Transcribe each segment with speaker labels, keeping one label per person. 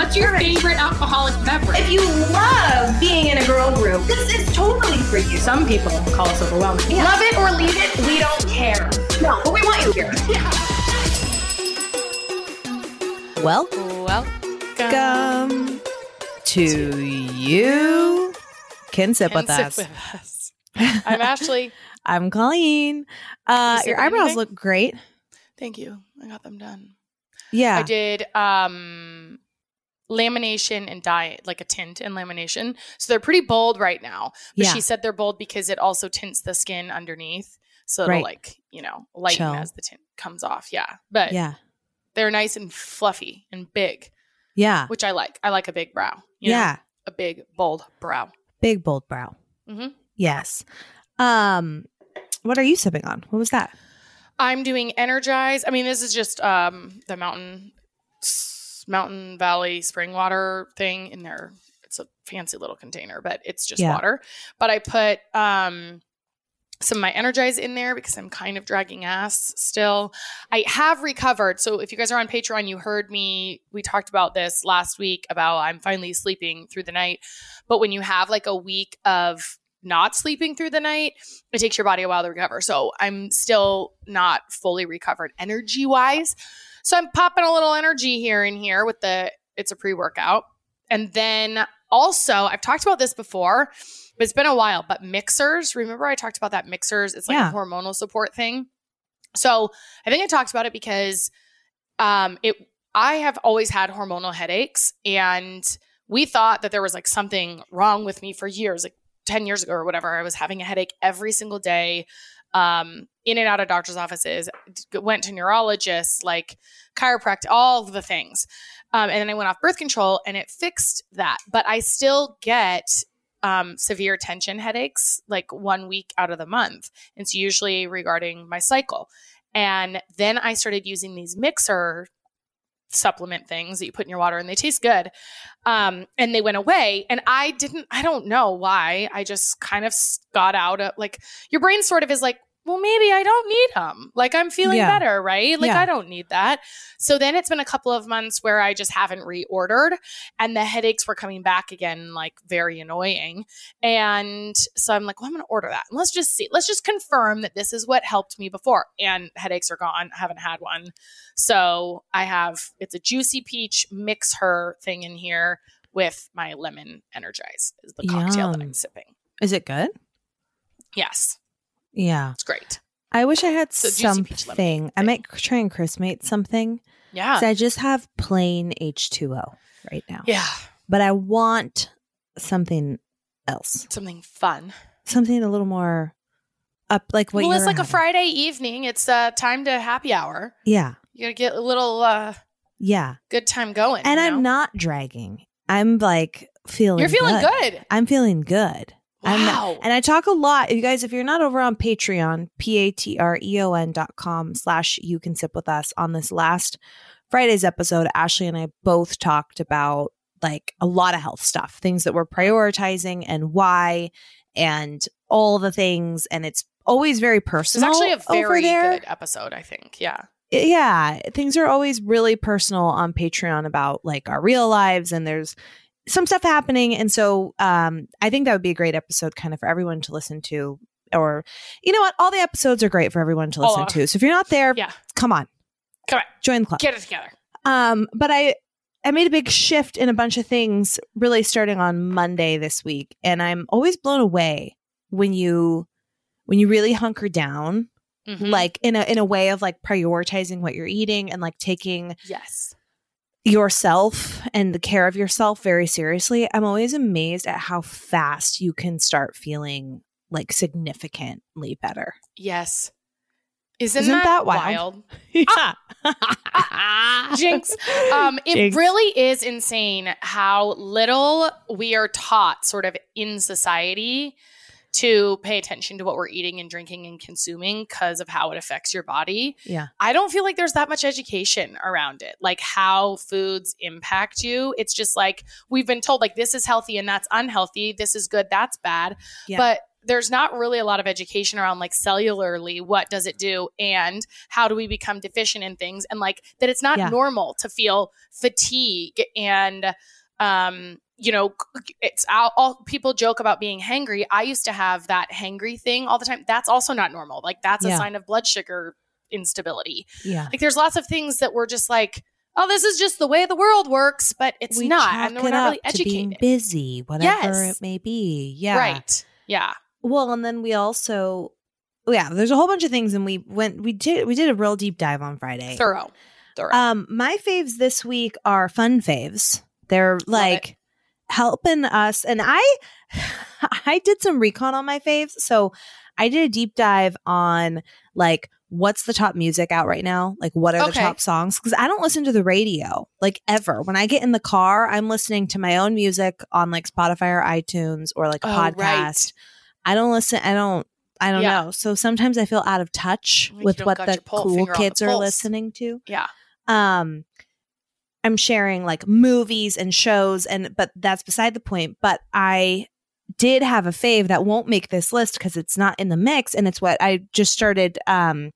Speaker 1: What's your favorite alcoholic beverage?
Speaker 2: If you love being in a girl group, this is totally for you.
Speaker 1: Some people call us overwhelming.
Speaker 2: Yeah. Love it or leave it, we don't care. No, but we want you here.
Speaker 3: Well,
Speaker 4: Welcome
Speaker 3: come to you. Can sip with
Speaker 4: Can
Speaker 3: us.
Speaker 4: sit with us. I'm Ashley.
Speaker 3: I'm Colleen. Uh, your eyebrows
Speaker 4: anything?
Speaker 3: look great.
Speaker 4: Thank you. I got them done.
Speaker 3: Yeah.
Speaker 4: I did um lamination and dye, like a tint and lamination. So they're pretty bold right now. But
Speaker 3: Yeah.
Speaker 4: she said they're bold because it also tints the skin underneath. So it'll
Speaker 3: Right.
Speaker 4: like, you know, lighten
Speaker 3: Chill.
Speaker 4: as the tint comes off. Yeah. But
Speaker 3: Yeah.
Speaker 4: they're nice and fluffy and big,
Speaker 3: Yeah.
Speaker 4: which I like. I like a big brow. you know?
Speaker 3: Yeah.
Speaker 4: A big, bold brow.
Speaker 3: Big bold brow.
Speaker 4: Mm-hmm.
Speaker 3: Yes. Um, what are you sipping on? What was that?
Speaker 4: I'm doing Energize. I mean, this is just um, the mountain Mountain Valley spring water thing in there. It's a fancy little container, but it's just
Speaker 3: Yeah.
Speaker 4: water. But I put um, some of my Energize in there because I'm kind of dragging ass still. I have recovered. So if you guys are on Patreon, you heard me. We talked about this last week about I'm finally sleeping through the night. But when you have like a week of not sleeping through the night, it takes your body a while to recover. So I'm still not fully recovered energy wise. So I'm popping a little energy here and here with the it's a pre workout. And then also, I've talked about this before, but it's been a while. But Mixhers, remember I talked about that Mixhers? It's like
Speaker 3: Yeah.
Speaker 4: a hormonal support thing. So I think I talked about it because um, it I have always had hormonal headaches, and we thought that there was like something wrong with me for years, like 10 years ago or whatever. I was having a headache every single day, um, in and out of doctor's offices, went to neurologists, like chiropractic, all the things. Um, and then I went off birth control and it fixed that. But I still get um, severe tension headaches like one week out of the month. It's usually regarding my cycle. And then I started using these mixer supplement things that you put in your water and they taste good. Um, and they went away. And I didn't, I don't know why. I just kind of got out of like, your brain sort of is like, well, maybe I don't need them. Like I'm feeling
Speaker 3: Yeah.
Speaker 4: better, right? Like
Speaker 3: Yeah.
Speaker 4: I don't need that. So then it's been a couple of months where I just haven't reordered and the headaches were coming back again, like very annoying. And so I'm like, well, I'm going to order that. And let's just see. Let's just confirm that this is what helped me before. And headaches are gone. I haven't had one. So I have, it's a juicy peach Mixher thing in here with my lemon energize is the cocktail that I'm sipping.
Speaker 3: Is it good?
Speaker 4: Yes,
Speaker 3: Yeah.
Speaker 4: it's great.
Speaker 3: I wish I had
Speaker 4: So
Speaker 3: something. I might try and Christmate something.
Speaker 4: Yeah.
Speaker 3: I just have plain H2O right now.
Speaker 4: yeah.
Speaker 3: But I want something else.
Speaker 4: Something fun.
Speaker 3: Something a little more up like what
Speaker 4: well, it's like a. Friday evening. It's uh, time to happy hour.
Speaker 3: Yeah.
Speaker 4: You got to get a little uh,
Speaker 3: Yeah.
Speaker 4: good time going.
Speaker 3: And I'm
Speaker 4: know?
Speaker 3: not dragging. I'm like feeling
Speaker 4: You're feeling
Speaker 3: good.
Speaker 4: good.
Speaker 3: I'm feeling good.
Speaker 4: Wow.
Speaker 3: and I talk a lot. You guys, if you're not over on Patreon, P-A-T-R-E-O-N dot com slash you can sip with us on this last Friday's episode, Ashley and I both talked about like a lot of health stuff, things that we're prioritizing and why and all the things. And it's always very personal.
Speaker 4: It's actually a very good episode, I think. Yeah.
Speaker 3: yeah, things are always really personal on Patreon about like our real lives and there's some stuff happening and so um I think that would be a great episode kind of for everyone to listen to or you know what all the episodes are great for everyone to listen
Speaker 4: Oh,
Speaker 3: to. So if you're not there,
Speaker 4: Yeah.
Speaker 3: come on.
Speaker 4: Come on.
Speaker 3: Join the club.
Speaker 4: Get it together.
Speaker 3: Um, but I I made a big shift in a bunch of things really starting on Monday this week, and I'm always blown away when you when you really hunker down,
Speaker 4: Mhm.
Speaker 3: like in a in a way of like prioritizing what you're eating and like taking
Speaker 4: yes.
Speaker 3: Yourself and the care of yourself very seriously. I'm always amazed at how fast you can start feeling like significantly better.
Speaker 4: Yes. Isn't,
Speaker 3: Isn't
Speaker 4: that,
Speaker 3: that wild?
Speaker 4: wild?
Speaker 3: Yeah.
Speaker 4: Jinx. Um, it
Speaker 3: Jinx.
Speaker 4: really is insane how little we are taught, sort of in society, to pay attention to what we're eating and drinking and consuming because of how it affects your body.
Speaker 3: Yeah.
Speaker 4: I don't feel like there's that much education around it, like how foods impact you. It's just like we've been told, like, this is healthy and that's unhealthy. This is good, that's bad.
Speaker 3: Yeah.
Speaker 4: But there's not really a lot of education around like cellularly what does it do and how do we become deficient in things and like that it's not
Speaker 3: Yeah.
Speaker 4: normal to feel fatigue and um you know it's all, all people joke about being hangry i used to have that hangry thing all the time that's also not normal like that's a sign of blood sugar instability
Speaker 3: Yeah.
Speaker 4: like there's lots of things that we're just like oh this is just the way the world works but it's
Speaker 3: we
Speaker 4: not and we're not really educated
Speaker 3: busy, whatever
Speaker 4: Yes.
Speaker 3: it may be. Yeah.
Speaker 4: right yeah
Speaker 3: Well, and then we also, oh, yeah, there's a whole bunch of things, and we went, we did, we did a real deep dive on Friday.
Speaker 4: thorough thorough
Speaker 3: Um, my faves this week are fun faves. They're like helping us, and I, I did some recon on my faves. So I did a deep dive on like what's the top music out right now, like what are the top songs? Because I don't listen to the radio like ever. When I get in the car, I'm listening to my own music on like Spotify or iTunes or like a
Speaker 4: Oh,
Speaker 3: podcast.
Speaker 4: right.
Speaker 3: I don't listen. I don't. I don't
Speaker 4: Yeah.
Speaker 3: know. So sometimes I feel out of touch
Speaker 4: Like
Speaker 3: with what the cool kids are listening to
Speaker 4: yeah
Speaker 3: um i'm sharing like movies and shows and but that's beside the point but i did have a fave that won't make this list because it's not in the mix and it's what i just started um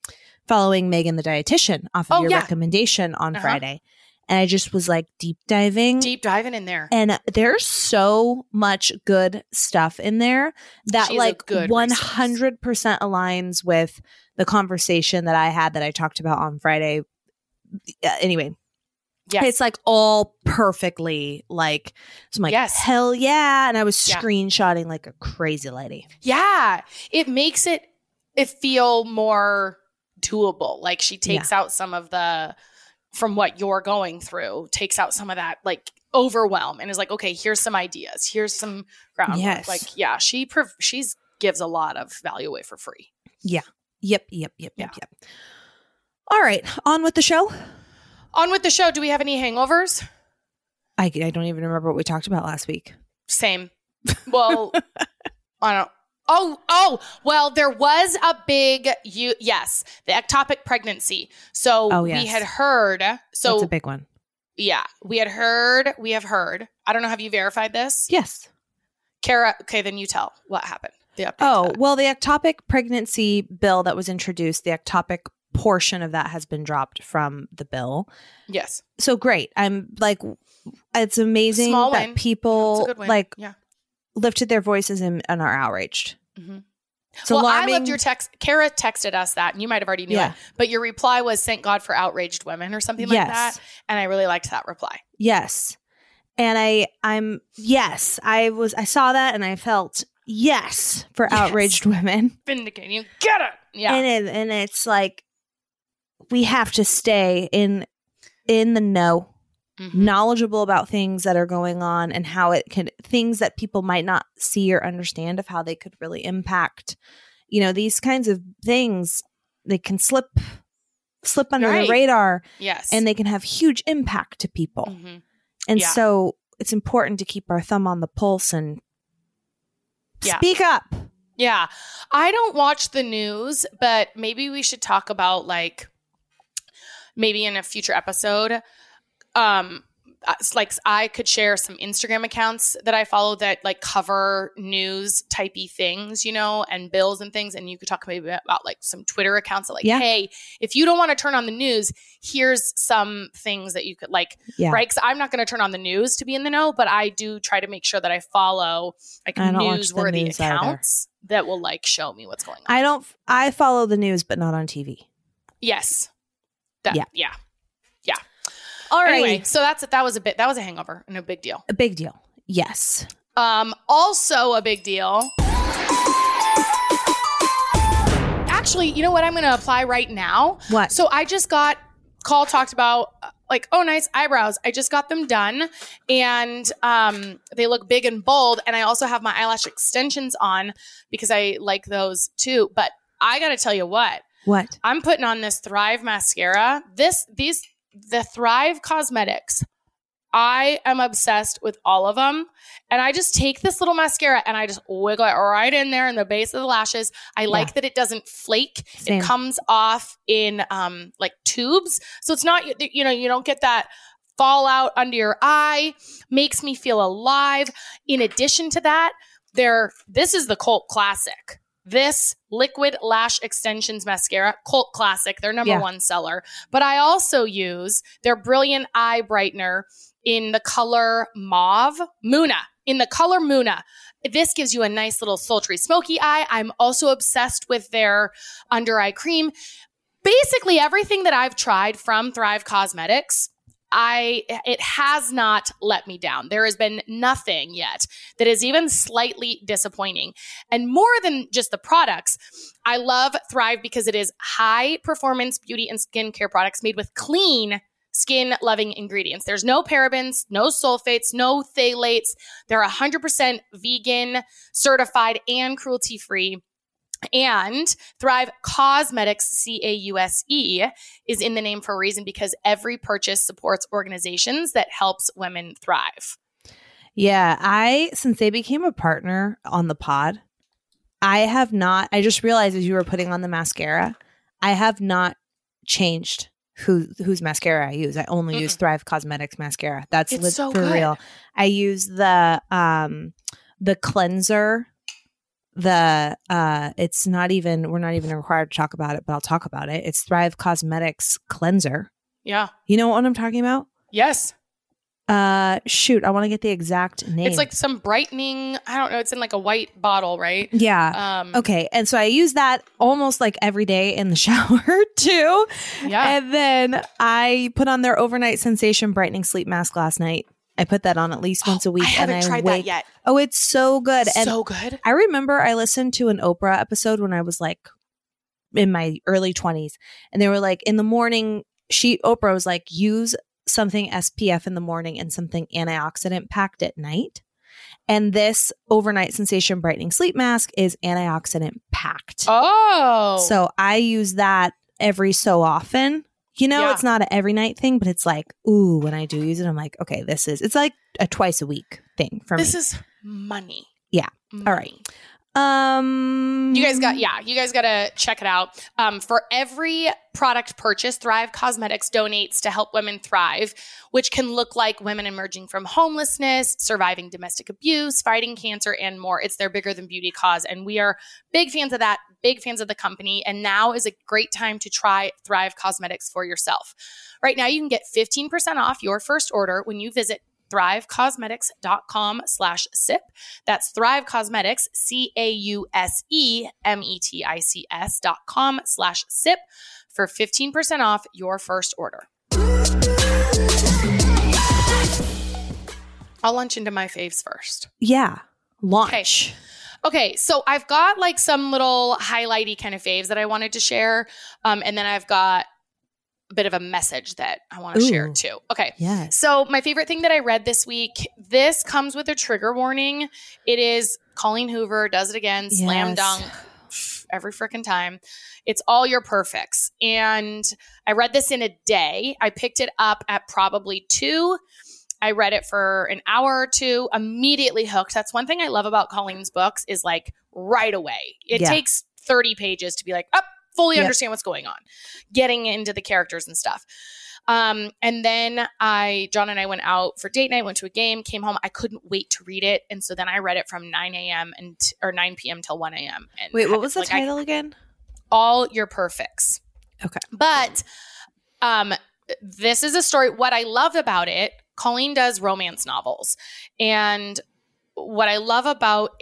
Speaker 3: following megan the dietitian off of
Speaker 4: Oh,
Speaker 3: your
Speaker 4: yeah.
Speaker 3: recommendation on
Speaker 4: Uh-huh.
Speaker 3: friday and i just was like deep diving
Speaker 4: deep diving in there
Speaker 3: and there's so much good stuff in there that
Speaker 4: She's
Speaker 3: like
Speaker 4: good
Speaker 3: 100% aligns with the conversation that I had that I talked about on Friday. Uh, Anyway,
Speaker 4: yes
Speaker 3: it's like all perfectly like so I'm like
Speaker 4: Yes.
Speaker 3: hell yeah and I was
Speaker 4: Yeah.
Speaker 3: screenshotting like a crazy lady.
Speaker 4: yeah it makes it it feel more doable like she takes out some of the from what you're going through takes out some of that like overwhelm and is like okay here's some ideas here's some ground.
Speaker 3: Yes.
Speaker 4: like yeah she prov- she's gives a lot of value away for free Yeah.
Speaker 3: Yep, yep, yep,
Speaker 4: Yeah.
Speaker 3: yep, yep. All right, on with the show.
Speaker 4: On with the show do we have any hangovers
Speaker 3: I, I don't even remember what we talked about last week.
Speaker 4: Same. Well, I don't. Oh, oh. Well, there was a big you. Yes, the ectopic pregnancy. So
Speaker 3: Oh,
Speaker 4: we had heard.
Speaker 3: That's
Speaker 4: So
Speaker 3: a big one.
Speaker 4: yeah, we had heard. We have heard. I don't know. Have you verified this,
Speaker 3: Yes.
Speaker 4: Kara? Okay, then you tell what happened. The update.
Speaker 3: Oh, well, the ectopic pregnancy bill that was introduced, the ectopic portion of that has been dropped from the bill.
Speaker 4: yes.
Speaker 3: So great. I'm like, it's amazing
Speaker 4: Small
Speaker 3: that
Speaker 4: win.
Speaker 3: People
Speaker 4: a good win.
Speaker 3: like
Speaker 4: yeah.
Speaker 3: lifted their voices and, and are outraged.
Speaker 4: Mhm.
Speaker 3: It's
Speaker 4: well,
Speaker 3: alarming.
Speaker 4: I loved your text. Kara texted us that, and you might have already knew
Speaker 3: Yeah.
Speaker 4: it, but your reply was "Thank God for outraged women" or something
Speaker 3: yes.
Speaker 4: like that, and I really liked that reply.
Speaker 3: Yes. And I, I'm, yes, I was, I saw that and I felt yes for
Speaker 4: Yes.
Speaker 3: outraged women.
Speaker 4: Vindicating, you get it. Yeah.
Speaker 3: And it, and it's like, we have to stay in, in the know
Speaker 4: Mhm.
Speaker 3: knowledgeable about things that are going on and how it can things that people might not see or understand of how they could really impact you know these kinds of things they can slip slip under
Speaker 4: Right.
Speaker 3: the radar
Speaker 4: Yes.
Speaker 3: and they can have huge impact to people
Speaker 4: Mhm.
Speaker 3: and
Speaker 4: Yeah.
Speaker 3: so it's important to keep our thumb on the pulse and
Speaker 4: Yeah.
Speaker 3: speak up
Speaker 4: Yeah. I don't watch the news, but maybe we should talk about like maybe in a future episode um uh, like I could share some Instagram accounts that I follow that like cover news typey things, you know, and bills and things. And you could talk maybe about like some Twitter accounts that like,
Speaker 3: Yeah.
Speaker 4: hey, if you don't want to turn on the news, here's some things that you could like
Speaker 3: yeah
Speaker 4: right? Because I'm not going to turn on the news to be in the know, but I do try to make sure that I follow like
Speaker 3: I don't watch the
Speaker 4: newsworthy
Speaker 3: news either.
Speaker 4: accounts that will like show me what's going on.
Speaker 3: i don't i follow the news but not on tv
Speaker 4: yes. That,
Speaker 3: Yeah.
Speaker 4: yeah.
Speaker 3: all right
Speaker 4: Anyway, so that's that was a bit that was a hangover and a big deal.
Speaker 3: a big deal yes
Speaker 4: Um, also a big deal. Actually, you know what? I'm going to apply right now.
Speaker 3: what
Speaker 4: So I just got call talked about like oh nice eyebrows. I just got them done and um they look big and bold and I also have my eyelash extensions on because I like those too. But I got to tell you what.
Speaker 3: What
Speaker 4: I'm putting on this Thrive mascara. This these the Thrive Causemetics. I am obsessed with all of them. And I just take this little mascara and I just wiggle it right in there in the base of the lashes. I like that it doesn't flake.
Speaker 3: Same.
Speaker 4: It comes off in um like tubes. So it's not you- you know, you don't get that fallout under your eye. Makes me feel alive. In addition to that, They're this is the cult classic. This liquid lash extensions mascara, cult classic, their number
Speaker 3: Yeah.
Speaker 4: one seller. But I also use their brilliant eye brightener in the color mauve, Muna, in the color Muna. This gives you a nice little sultry smoky eye. I'm also obsessed with their under eye cream. Basically, everything that I've tried from Thrive Causemetics, I it has not let me down. There has been nothing yet that is even slightly disappointing. And more than just the products, I love Thrive because it is high performance beauty and skincare products made with clean skin loving ingredients. There's no parabens, no sulfates, no phthalates. They're 100% vegan, certified, and cruelty free. And Thrive Causemetics, C A U S E, is in the name for a reason because every purchase supports organizations that helps women thrive.
Speaker 3: Yeah, I since they became a partner on the pod, I have not. I just realized as you were putting on the mascara, I have not changed who whose mascara I use. I only use Thrive Causemetics mascara. That's
Speaker 4: It's
Speaker 3: lit-
Speaker 4: so
Speaker 3: for
Speaker 4: good.
Speaker 3: real. I use the um the cleanser. The uh it's not even we're not even required to talk about it, but I'll talk about it. It's Thrive Causemetics cleanser.
Speaker 4: Yeah.
Speaker 3: You know what I'm talking about?
Speaker 4: Yes.
Speaker 3: Uh shoot, I want to get the exact name.
Speaker 4: It's like some brightening. I don't know. It's in like a white bottle, right?
Speaker 3: yeah.
Speaker 4: Um,
Speaker 3: Okay, and so I use that almost like every day in the shower too.
Speaker 4: Yeah.
Speaker 3: And then I put on their overnight sensation brightening sleep mask last night. I put that on at least oh, once a week.
Speaker 4: I haven't
Speaker 3: and I
Speaker 4: tried
Speaker 3: wake-
Speaker 4: that yet.
Speaker 3: Oh, it's so good. And
Speaker 4: so good.
Speaker 3: I remember I listened to an Oprah episode when I was like in my early 20s and they were like in the morning she Oprah was like use something SPF in the morning and something antioxidant packed at night. And this overnight sensation brightening sleep mask is antioxidant packed.
Speaker 4: Oh.
Speaker 3: So I use that every so often. You know,
Speaker 4: Yeah.
Speaker 3: it's not an every night thing, but it's like, ooh, when I do use it, I'm like, okay, this is it's like a twice a week thing for
Speaker 4: this
Speaker 3: me.
Speaker 4: This is money.
Speaker 3: Yeah. All right. Um
Speaker 4: You guys got, yeah, you guys got to check it out. Um, for every product purchase, Thrive Causemetics donates to help women thrive, which can look like women emerging from homelessness, surviving domestic abuse, fighting cancer, and more. It's their bigger than beauty cause. And we are big fans of that, big fans of the company. And now is a great time to try Thrive Causemetics for yourself. Right now, you can get 15% off your first order when you visit thrivecausemetics.com slash sip. That's Thrive Causemetics, C A U S E M E T I C S dot com slash sip for 15% off your first order. I'll launch into my faves first.
Speaker 3: Yeah. Launch.
Speaker 4: Okay, so I've got like some little highlighty kind of faves that I wanted to share. Um, and then I've got bit of a message that I want to share too. Okay.
Speaker 3: Yeah.
Speaker 4: So, my favorite thing that I read this week, this comes with a trigger warning. It is Colleen Hoover does it again, slam
Speaker 3: Yes.
Speaker 4: dunk every freaking time. It's all your perfects. And I read this in a day. I picked it up at probably two. I read it for an hour or two, immediately hooked. That's one thing I love about Colleen's books is like right away. It
Speaker 3: Yeah.
Speaker 4: takes 30 pages to be like, up, fully
Speaker 3: Yep.
Speaker 4: understand what's going on, getting into the characters and stuff. Um, and then I, John and I went out for date night, went to a game, came home. I couldn't wait to read it. And so then I read it from 9 a.m. and or 9 p.m. till 1 a.m. And
Speaker 3: Wait, what was the
Speaker 4: like, I-
Speaker 3: title again?
Speaker 4: all your perfects.
Speaker 3: Okay.
Speaker 4: But um this is a story what I love about it, Colleen does romance novels. And what I love about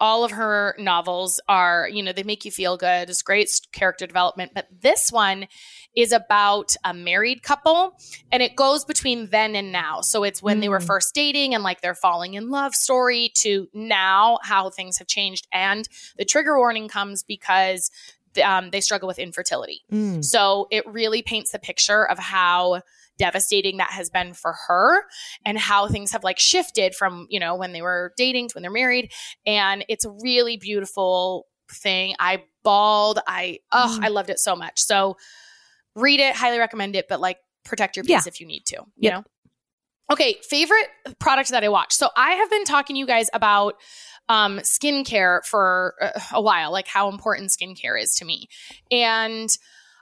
Speaker 4: all of her novels are, you know, they make you feel good. It's great character development, but this one is about a married couple and it goes between then and now. So it's when they were
Speaker 3: Mm.
Speaker 4: first dating and like their falling in love story to now how things have changed and the trigger warning comes because um, they struggle with infertility.
Speaker 3: Mm.
Speaker 4: So it really paints the picture of how devastating that has been for her and how things have like shifted from, you know, when they were dating to when they're married. And it's a really beautiful thing. I bawled. I, oh,
Speaker 3: Mm.
Speaker 4: I loved it so much. So read it, highly recommend it, but like protect your
Speaker 3: Yeah.
Speaker 4: peace if you need to, you
Speaker 3: Yep.
Speaker 4: know? Okay, favorite product that I watched. So I have been talking to you guys about um, skincare for uh, a while, like how important skincare is to me. And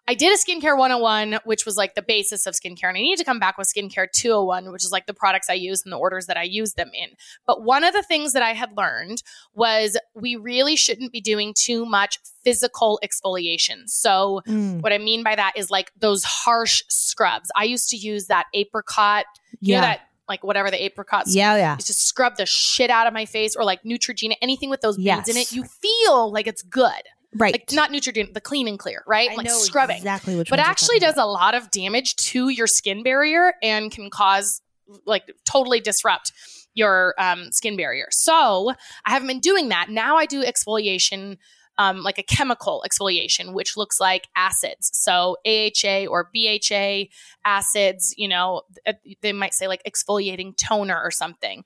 Speaker 4: I did a skincare 101, which was like the basis of skincare. And I need to come back with skincare 201, which is like the products I use and the orders that I use them in. But one of the things that I had learned was we really shouldn't be doing too much physical exfoliation. So,
Speaker 3: Mm.
Speaker 4: what I mean by that is like those harsh scrubs. I used to use that apricot, you know,
Speaker 3: Yeah.
Speaker 4: that like whatever the apricot
Speaker 3: Yeah, yeah.
Speaker 4: is to scrub the shit out of my face or like Neutrogena, anything with those beads in it, you feel like it's good.
Speaker 3: Right.
Speaker 4: Like not Neutrogena, the clean and clear, right?
Speaker 3: I
Speaker 4: like scrubbing.
Speaker 3: exactly which
Speaker 4: But actually does a lot of damage to your skin barrier and can cause like totally disrupt your um, skin barrier. So I haven't been doing that. Now I do exfoliation, um, like a chemical exfoliation, which looks like acids. So AHA or BHA acids, you know, they might say like exfoliating toner or something.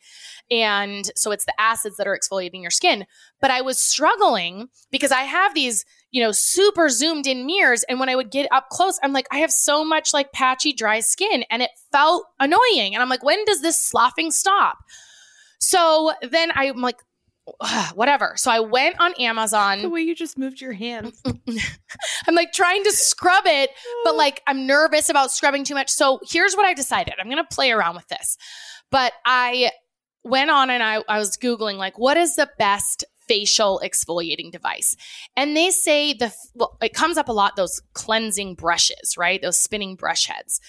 Speaker 4: And so it's the acids that are exfoliating your skin. But I was struggling because I have these, you know, super zoomed in mirrors. And when I would get up close, I'm like, I have so much like patchy, dry skin. And it felt annoying. And I'm like, when does this sloughing stop? So then I'm like, "Ugh, whatever. So I went on Amazon.
Speaker 3: The way you just moved your hands.
Speaker 4: I'm like trying to scrub it, but like I'm nervous about scrubbing too much. So here's what I decided. I'm going to play around with this. But I went on and I, I was Googling, like, what is the best facial exfoliating device? And they say the, well, it comes up a lot, those cleansing brushes, right? Those spinning brush heads.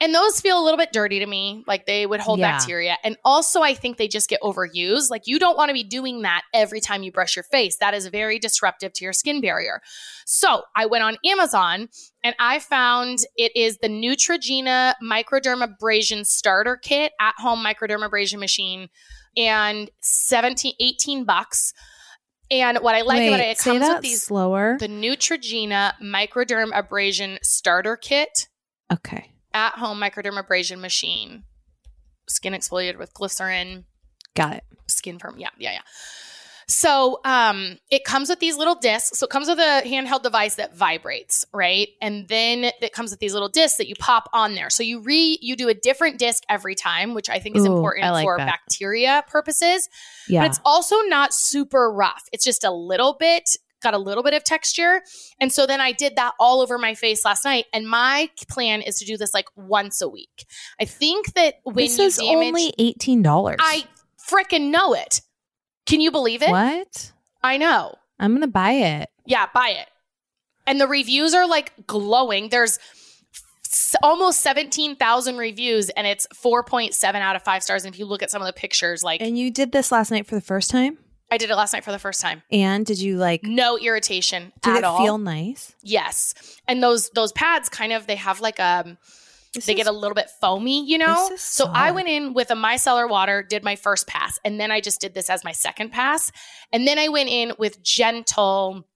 Speaker 4: And those feel a little bit dirty to me, like they would hold
Speaker 3: Yeah.
Speaker 4: bacteria. And also, I think they just get overused. Like, you don't want to be doing that every time you brush your face. That is very disruptive to your skin barrier. So, I went on Amazon and I found it is the Neutrogena Microdermabrasion Starter Kit at home microdermabrasion machine and 17, 18 bucks. And what I like
Speaker 3: Wait,
Speaker 4: about it, it comes with these
Speaker 3: slower.
Speaker 4: the Neutrogena Microdermabrasion Starter Kit
Speaker 3: okay.
Speaker 4: At home microdermabrasion machine. Skin exfoliated with glycerin,
Speaker 3: Got it.
Speaker 4: skin firm. Yeah, yeah, yeah. So um, it comes with these little discs. So it comes with a handheld device that vibrates, right? And then it comes with these little discs that you pop on there. So you re you do a different disc every time, which I think is
Speaker 3: Ooh,
Speaker 4: important
Speaker 3: like
Speaker 4: for
Speaker 3: that.
Speaker 4: bacteria purposes.
Speaker 3: Yeah.
Speaker 4: But it's also not super rough. It's just a little bit, got a little bit of texture. And so then I did that all over my face last night. And my plan is to do this like once a week. I think that when
Speaker 3: this is
Speaker 4: damage,
Speaker 3: only eighteen dollars.
Speaker 4: I freaking know it. Can you believe it?
Speaker 3: what?
Speaker 4: I know.
Speaker 3: I'm gonna buy it.
Speaker 4: Yeah, buy it. And the reviews are like glowing. There's almost 17,000 reviews and it's 4.7 out of 5 stars and if you look at some of the pictures like
Speaker 3: And you did this last night for the first time.
Speaker 4: I did it last night for the first time.
Speaker 3: And did you like?
Speaker 4: No irritation
Speaker 3: Did
Speaker 4: at
Speaker 3: it
Speaker 4: all.
Speaker 3: feel nice?
Speaker 4: Yes. And those those pads kind of they have like um
Speaker 3: This
Speaker 4: they
Speaker 3: is-
Speaker 4: get a little bit foamy, you know? So I went in with a micellar water, did my first pass, and then I just did this as my second pass. And then I went in with gentle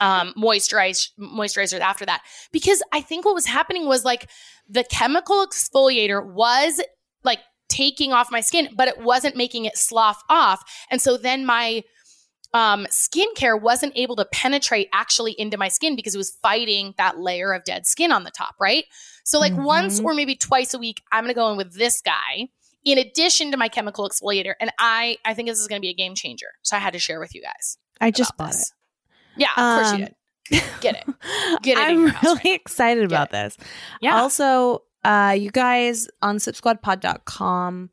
Speaker 4: um moisturize moisturizers after that. Because I think what was happening was like the chemical exfoliator was like taking off my skin, but it wasn't making it slough off. And so then my um, skincare wasn't able to penetrate actually into my skin because it was fighting that layer of dead skin on the top, right? So, like once
Speaker 3: Mhm.
Speaker 4: or maybe twice a week, I'm going to go in with this guy in addition to my chemical exfoliator, and I I think this is going to be a game changer. So I had to share with you guys.
Speaker 3: I just bought
Speaker 4: this. Yeah, of course you
Speaker 3: Um,
Speaker 4: did. Get it.
Speaker 3: it.
Speaker 4: Get it
Speaker 3: I'm really
Speaker 4: right now.
Speaker 3: excited
Speaker 4: Get
Speaker 3: about
Speaker 4: it.
Speaker 3: this.
Speaker 4: Yeah.
Speaker 3: Also, uh, you guys on sipsquadpod.com,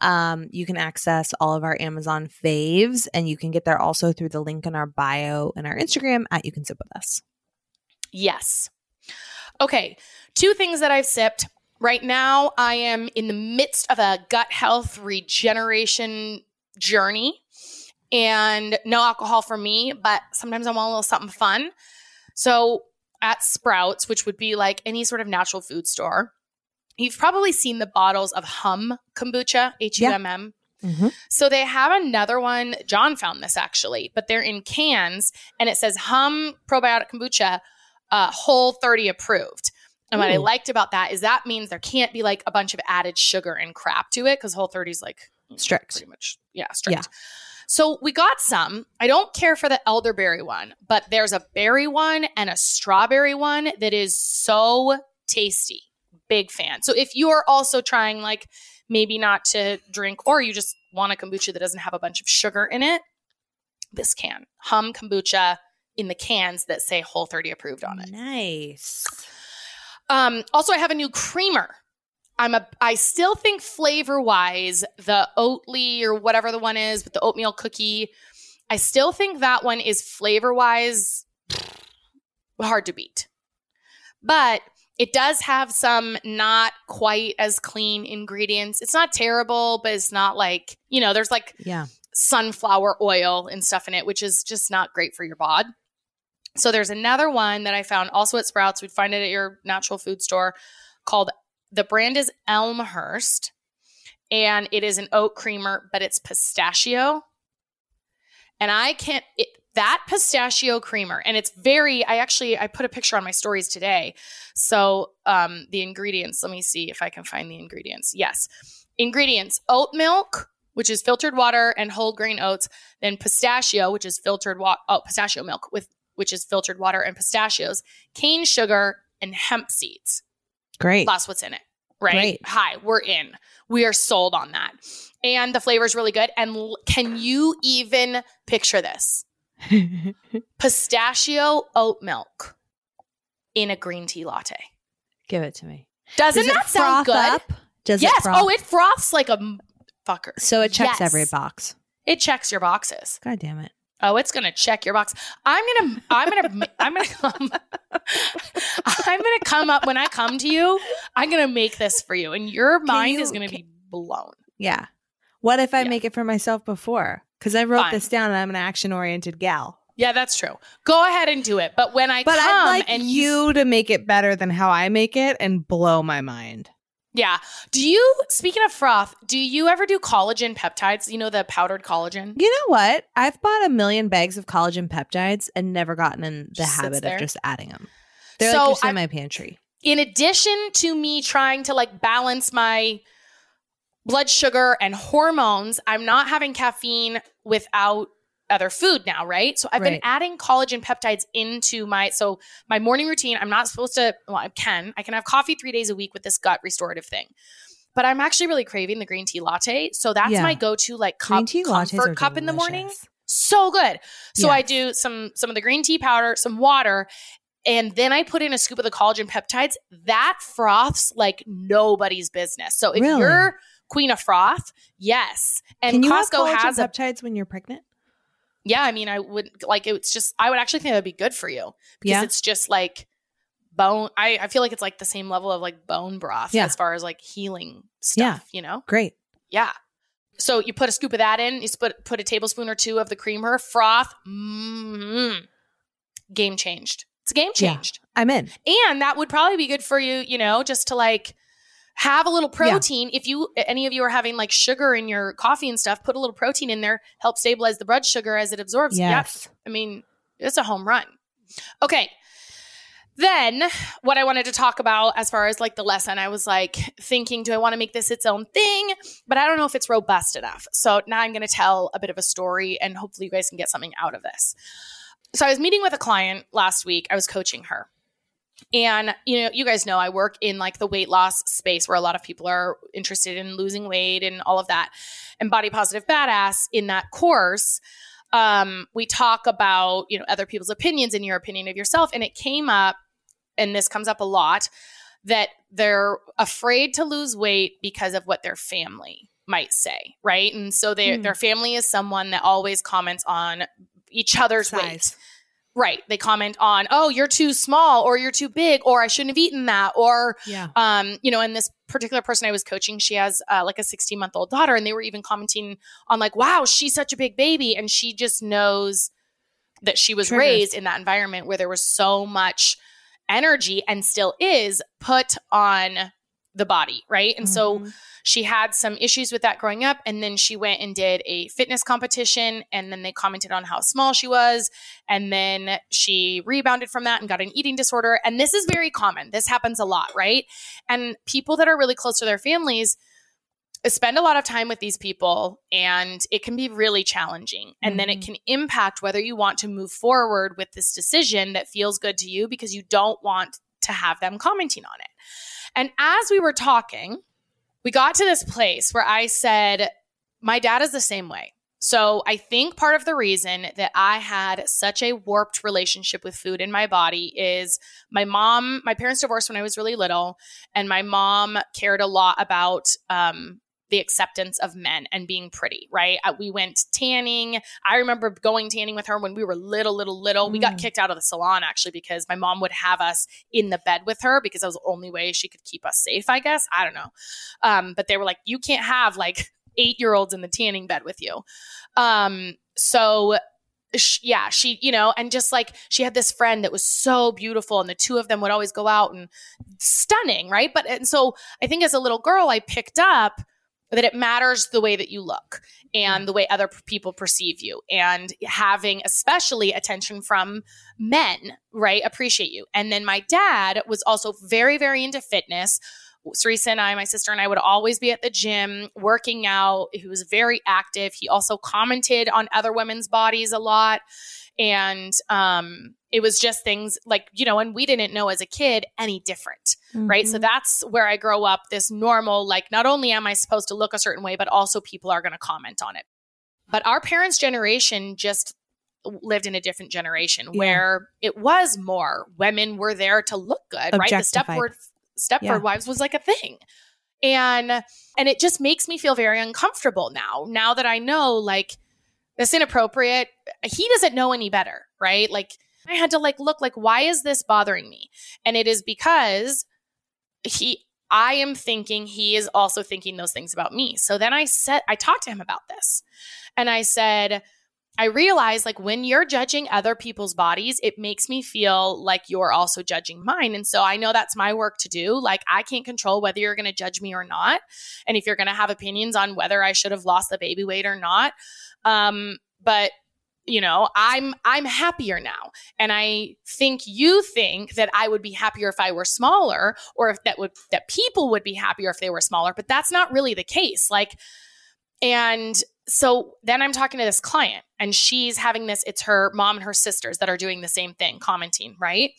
Speaker 3: um, you can access all of our Amazon faves, and you can get there also through the link in our bio and our Instagram at You Can Sip With Us.
Speaker 4: Yes. Okay, two things that I've sipped. Right now, I am in the midst of a gut health regeneration journey and no alcohol for me, but sometimes I want a little something fun. So at Sprouts, which would be like any sort of natural food store, you've probably seen the bottles of Humm kombucha, H U M M.
Speaker 3: Mm-hmm.
Speaker 4: So they have another one. John found this actually, but they're in cans and it says Humm probiotic kombucha, uh, whole 30 approved. And what I liked about that is that means there can't be like a bunch of added sugar and crap to it because whole 30 is like
Speaker 3: Strict.
Speaker 4: pretty much, yeah, strict. So we got some. I don't care for the elderberry one, but there's a berry one and a strawberry one that is so tasty. Big fan. So if you are also trying like maybe not to drink or you just want a kombucha that doesn't have a bunch of sugar in it, this can. Humm kombucha in the cans that say Whole 30 approved on it.
Speaker 3: Nice.
Speaker 4: Um, also, I have a new creamer. I'm a. I still think flavor wise, the Oatly or whatever the one is with the oatmeal cookie, I still think that one is flavor wise hard to beat. But it does have some not quite as clean ingredients. It's not terrible, but it's not like you know. There's like
Speaker 3: Yeah.
Speaker 4: sunflower oil and stuff in it, which is just not great for your bod. So there's another one that I found also at Sprouts. We'd find it at your natural food store called the brand is Elmhurst and it is an oat creamer, but it's pistachio. And I can't it, that pistachio creamer and it's very I actually I put a picture on my stories today. So um the ingredients, let me see if I can find the ingredients. Yes. Ingredients: oat milk, which is filtered water and whole grain oats, then pistachio, which is filtered water, oh, pistachio milk with which is filtered water and pistachios, cane sugar, and hemp seeds.
Speaker 3: Great.
Speaker 4: That's what's in it. Right?
Speaker 3: Great.
Speaker 4: Hi, we're in. We are sold on that. And the flavor is really good. And l- can you even picture this? Pistachio oat milk in a green tea latte.
Speaker 3: Give it to me.
Speaker 4: Doesn't
Speaker 3: Does it
Speaker 4: that sound good?
Speaker 3: up? Does it
Speaker 4: yes.
Speaker 3: Oh, froth?
Speaker 4: Oh, it froths like a fucker.
Speaker 3: so it checks
Speaker 4: Yes.
Speaker 3: every box.
Speaker 4: It checks your boxes.
Speaker 3: God damn it.
Speaker 4: Oh, it's gonna check your box. I'm gonna, I'm gonna, I'm gonna come. I'm gonna come up when I come to you. I'm gonna make this for you, and your mind
Speaker 3: you-
Speaker 4: is gonna
Speaker 3: can-
Speaker 4: be blown.
Speaker 3: Yeah. What if I
Speaker 4: Yeah.
Speaker 3: make it for myself before? Because I wrote
Speaker 4: Fine.
Speaker 3: this down and I'm an action oriented gal.
Speaker 4: Yeah, that's true. Go ahead and do it. But when I
Speaker 3: But
Speaker 4: come
Speaker 3: I'd like
Speaker 4: and
Speaker 3: you to make it better than how I make it and blow my mind.
Speaker 4: yeah, do you? Speaking of froth, do you ever do collagen peptides? You know the powdered collagen.
Speaker 3: You know what? I've bought a million bags of collagen peptides and never gotten in the
Speaker 4: Just
Speaker 3: habit of just adding them. They're
Speaker 4: So
Speaker 3: like just in my pantry.
Speaker 4: in addition to me trying to like balance my blood sugar and hormones, I'm not having caffeine without other food now, right? So I've been adding collagen peptides into my so my morning routine. I'm not supposed to well, I can. I can have coffee 3 days a week with this gut restorative thing. But I'm actually really craving the green tea latte. So that's
Speaker 3: Yeah.
Speaker 4: my go-to like
Speaker 3: Green
Speaker 4: cup,
Speaker 3: tea lattes
Speaker 4: comfort cup in the morning so good. So I do some some of the green tea powder, some water, and then I put in a scoop of the collagen peptides. That froths like nobody's business. So if
Speaker 3: Really?
Speaker 4: you're queen of froth, yes. And
Speaker 3: Can
Speaker 4: Costco has a
Speaker 3: peptides when you're pregnant?
Speaker 4: yeah. I mean, I would like it's just I would actually think that would be good for you because
Speaker 3: Yeah.
Speaker 4: it's just like bone. I I feel like it's like the same level of like bone broth
Speaker 3: Yeah.
Speaker 4: as far as like healing stuff. Yeah. You know.
Speaker 3: Great.
Speaker 4: Yeah. So you put a scoop of that in. You put put a tablespoon or two of the creamer, froth. mm Game changed. It's game
Speaker 3: Yeah.
Speaker 4: changed,
Speaker 3: I'm in.
Speaker 4: and that would probably be good for you. You know, just to like have a little protein. If you any of you are having like sugar in your coffee and stuff, put a little protein in there. Help stabilize the blood sugar as it absorbs. Yep.
Speaker 3: Yes.
Speaker 4: I mean, it's a home run. Okay. Then, what I wanted to talk about as far as like the lesson, I was like thinking, do I want to make this its own thing? But I don't know if it's robust enough. So now I'm going to tell a bit of a story and hopefully you guys can get something out of this. So I was meeting with a client last week. I was coaching her. And you know, you guys know I work in like the weight loss space where a lot of people are interested in losing weight and all of that. And body positive badass in that course, um, we talk about you know other people's opinions and your opinion of yourself. And it came up, and this comes up a lot, that they're afraid to lose weight because of what their family might say, right? And so they,
Speaker 3: Hmm.
Speaker 4: their family is someone that always comments on each other's weight. Right. They comment on, oh, you're too small or you're too big or I shouldn't have eaten that or
Speaker 3: Yeah.
Speaker 4: um, you know, and this particular person I was coaching, she has uh, like a 16 month old daughter, and they were even commenting on like, wow, she's such a big baby, and she just knows that she was
Speaker 3: Triggers.
Speaker 4: raised in that environment where there was so much energy and still is put on the body, right? And so
Speaker 3: Mhm.
Speaker 4: she had some issues with that growing up and then she went and did a fitness competition and then they commented on how small she was and then she rebounded from that and got an eating disorder and this is very common this happens a lot right and people that are really close to their families spend a lot of time with these people and it can be really challenging and then it
Speaker 3: Mhm.
Speaker 4: can impact whether you want to move forward with this decision that feels good to you because you don't want to have them commenting on it and as we were talking we got to this place where I said, My dad is the same way. So I think part of the reason that I had such a warped relationship with food in my body is my mom, my parents divorced when I was really little, and my mom cared a lot about um, the acceptance of men and being pretty, right? Uh, we went tanning. I remember going tanning with her when we were little, little, little. Mm. We got mm. kicked out of the salon actually because my mom would have us in the bed with her because that was the only way she could keep us safe, I guess. I don't know. Um, but they were like, you can't have like eight year olds in the tanning bed with you. Um, so yeah, she, you know, and just like she had this friend that was so beautiful, and the two of them would always go out and stunning, right? But and so I think as a little girl, I picked up that it matters the way that you look and the way other people perceive you and having especially attention from men right appreciate you and then my dad was also very very into fitness Sarisa and I, my sister and I, would always be at the gym working out. He was very active. He also commented on other women's bodies a lot. And um, it was just things like, you know, and we didn't know as a kid any different, mm-hmm. right? So mm-hmm. that's where I grow up this normal, like, not only am I supposed to look a certain way, but also people are going to comment on it. But our parents' generation just lived in a different generation yeah. where it was more women were there to look good, right? The Stepford Stepford yeah. Wives was like a thing. And and it just makes me feel very uncomfortable now. Now that I know like this inappropriate, he doesn't know any better, right? Like I had to like look like why is this bothering me? And it is because he I am thinking he is also thinking those things about me. So then I said I talked to him about this. And I said, I realize like when you're judging other people's bodies, it makes me feel like you're also judging mine. And so I know that's my work to do. Like I can't control whether you're going to judge me or not. And if you're going to have opinions on whether I should have lost the baby weight or not. Um, but you know i'm i'm happier now and i think you think that i would be happier if i were smaller or if that would that people would be happier if they were smaller but that's not really the case like and so then I'm talking to this client and she's having this, it's her mom and her sisters that are doing the same thing, commenting, right?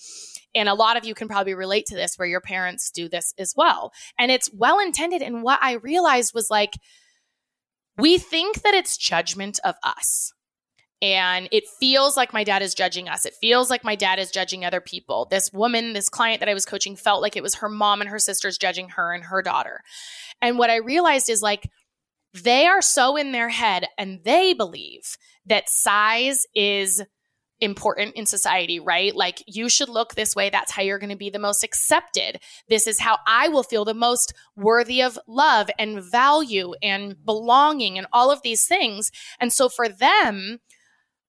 Speaker 4: And a lot of you can probably relate to this where your parents do this as well. And it's well intended. And what I realized was like, we think that it's judgment of us. And it feels like my dad is judging us. It feels like my dad is judging other people. This woman, this client that I was coaching, felt like it was her mom and her sisters judging her and her daughter. And what I realized is like, they are so in their head and they believe that size is important in society, right? Like you should look this way. That's how you're going to be the most accepted. This is how I will feel the most worthy of love and value and belonging and all of these things. And so for them,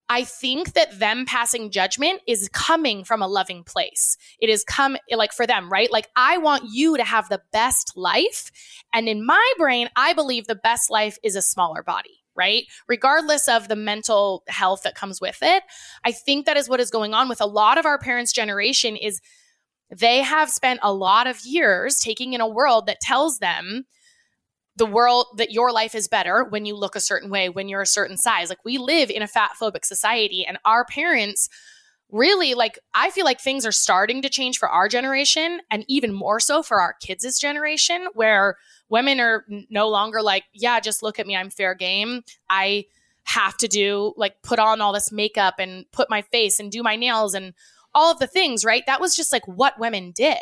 Speaker 4: I think that them passing judgment is coming from a loving place. It is come like for them, right? Like I want you to have the best life. And in my brain, I believe the best life is a smaller body, right? Regardless of the mental health that comes with it. I think that is what is going on with a lot of our parents' generation is they have spent a lot of years taking in a world that tells them the world that your life is better when you look a certain way, when you're a certain size. Like we live in a fat phobic society and our parents really like I feel like things are starting to change for our generation and even more so for our kids' generation where women are no longer like, yeah, just look at me, I'm fair game. I have to do like put on all this makeup and put my face and do my nails and all of the things, right? That was just like what women did.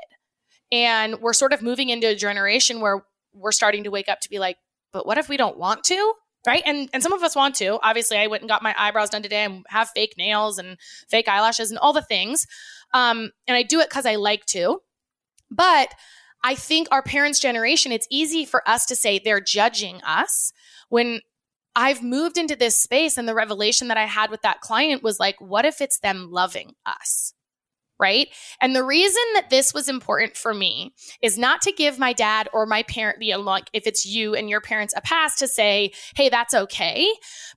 Speaker 4: And we're sort of moving into a generation where we're starting to wake up to be like, but what if we don't want to? Right. And and some of us want to. Obviously, I went and got my eyebrows done today and have fake nails and fake eyelashes and all the things. Um, and I do it because I like to. But I think our parents' generation, it's easy for us to say they're judging us when I've moved into this space and the revelation that I had with that client was like, what if it's them loving us? Right? And the reason that this was important for me is not to give my dad or my parent, the like if it's you and your parents a pass to say, hey, that's okay,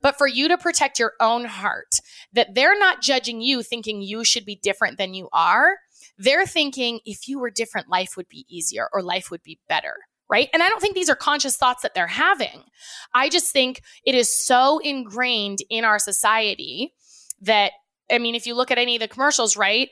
Speaker 4: but for you to protect your own heart, that they're not judging you thinking you should be different than you are. They're thinking if you were different, life would be easier or life would be better right? And I don't think these are conscious thoughts that they're having. I just think it is so ingrained in our society that, I mean, if you look at any of the commercials, right?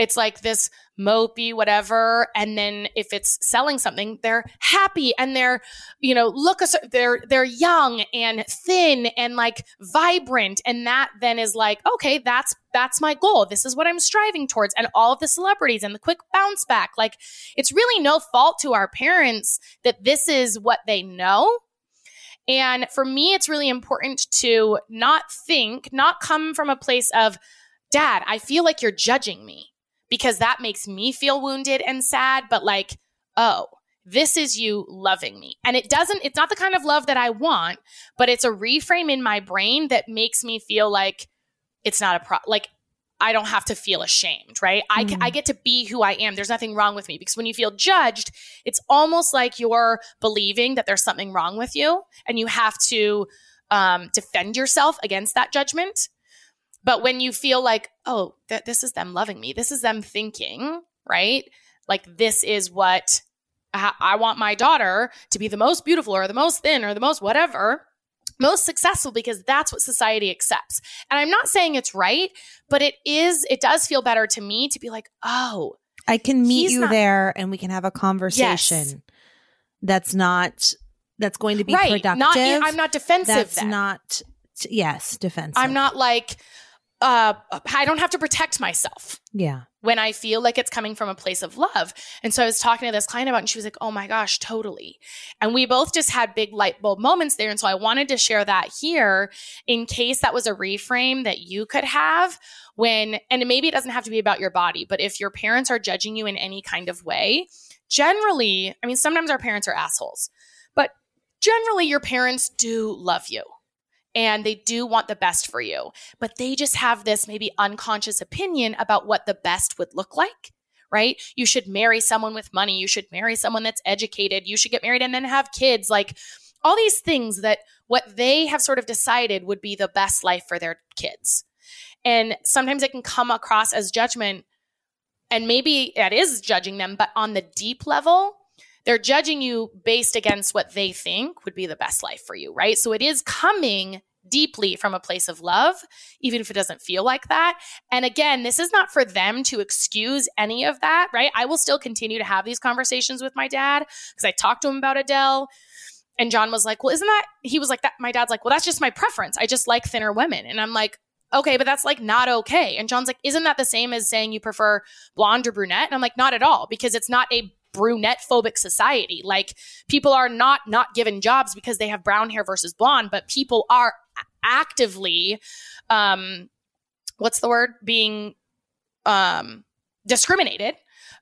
Speaker 4: It's like this mopey whatever and then if it's selling something they're happy and they're you know look they're they're young and thin and like vibrant and that then is like okay that's that's my goal. This is what i'm striving towards. And all of the celebrities and the quick bounce back like it's really no fault to our parents that this is what they know. And for me it's really important to not think not come from a place of dad i feel like you're judging me because that makes me feel wounded and sad, but like, oh, this is you loving me. And it doesn't, it's not the kind of love that I want, but it's a reframe in my brain that makes me feel like it's not a pro, like, I don't have to feel ashamed, right? Mm. I, I mm-hmm. get to be who I am. There's nothing wrong with me because when you feel judged, it's almost like you're believing that there's something wrong with you and you have to um, defend yourself against that judgment. But when you feel like, oh, that this is them loving me, this is them thinking, right? Like this is what I, I want my daughter to be the most beautiful or the most thin or the most whatever most successful because that's what society accepts. And I'm not saying it's right, but it is, it does feel better to me to be like, oh,
Speaker 3: I can meet you not- there and we can have a conversation yes. that's not, that's going to be right. productive.
Speaker 4: Not, I'm not defensive.
Speaker 3: That's
Speaker 4: then.
Speaker 3: not, yes, defensive.
Speaker 4: I'm not like, uh, I don't have to protect myself.
Speaker 3: Yeah.
Speaker 4: When I feel like it's coming from a place of love. And so I was talking to this client about, it and she was like, oh my gosh, totally. And we both just had big light bulb moments there. And so I wanted to share that here in case that was a reframe that you could have when, and maybe it doesn't have to be about your body, but if your parents are judging you in any kind of way, generally, I mean, sometimes our parents are assholes, but generally your parents do love you and they do want the best for you, but they just have this maybe unconscious opinion about what the best would look like. Right? You should marry someone with money. You should marry someone that's educated. You should get married and then have kids. Like all these things that what they have sort of decided would be the best life for their kids. And sometimes it can come across as judgment. And maybe it is judging them, but on the deep level, they're judging you based against what they think would be the best life for you, right? So it is coming deeply from a place of love, even if it doesn't feel like that. And again, this is not for them to excuse any of that, right? I will still continue to have these conversations with my dad because I talked to him about Adele. And John was like, Well, isn't that? He was like, That my dad's like, Well, that's just my preference. I just like thinner women. And I'm like, Okay, but that's like not okay. And John's like, Isn't that the same as saying you prefer blonde or brunette? And I'm like, Not at all, because it's not a brunette phobic society. Like people are not not given jobs because they have brown hair versus blonde, but people are actively um what's the word being um discriminated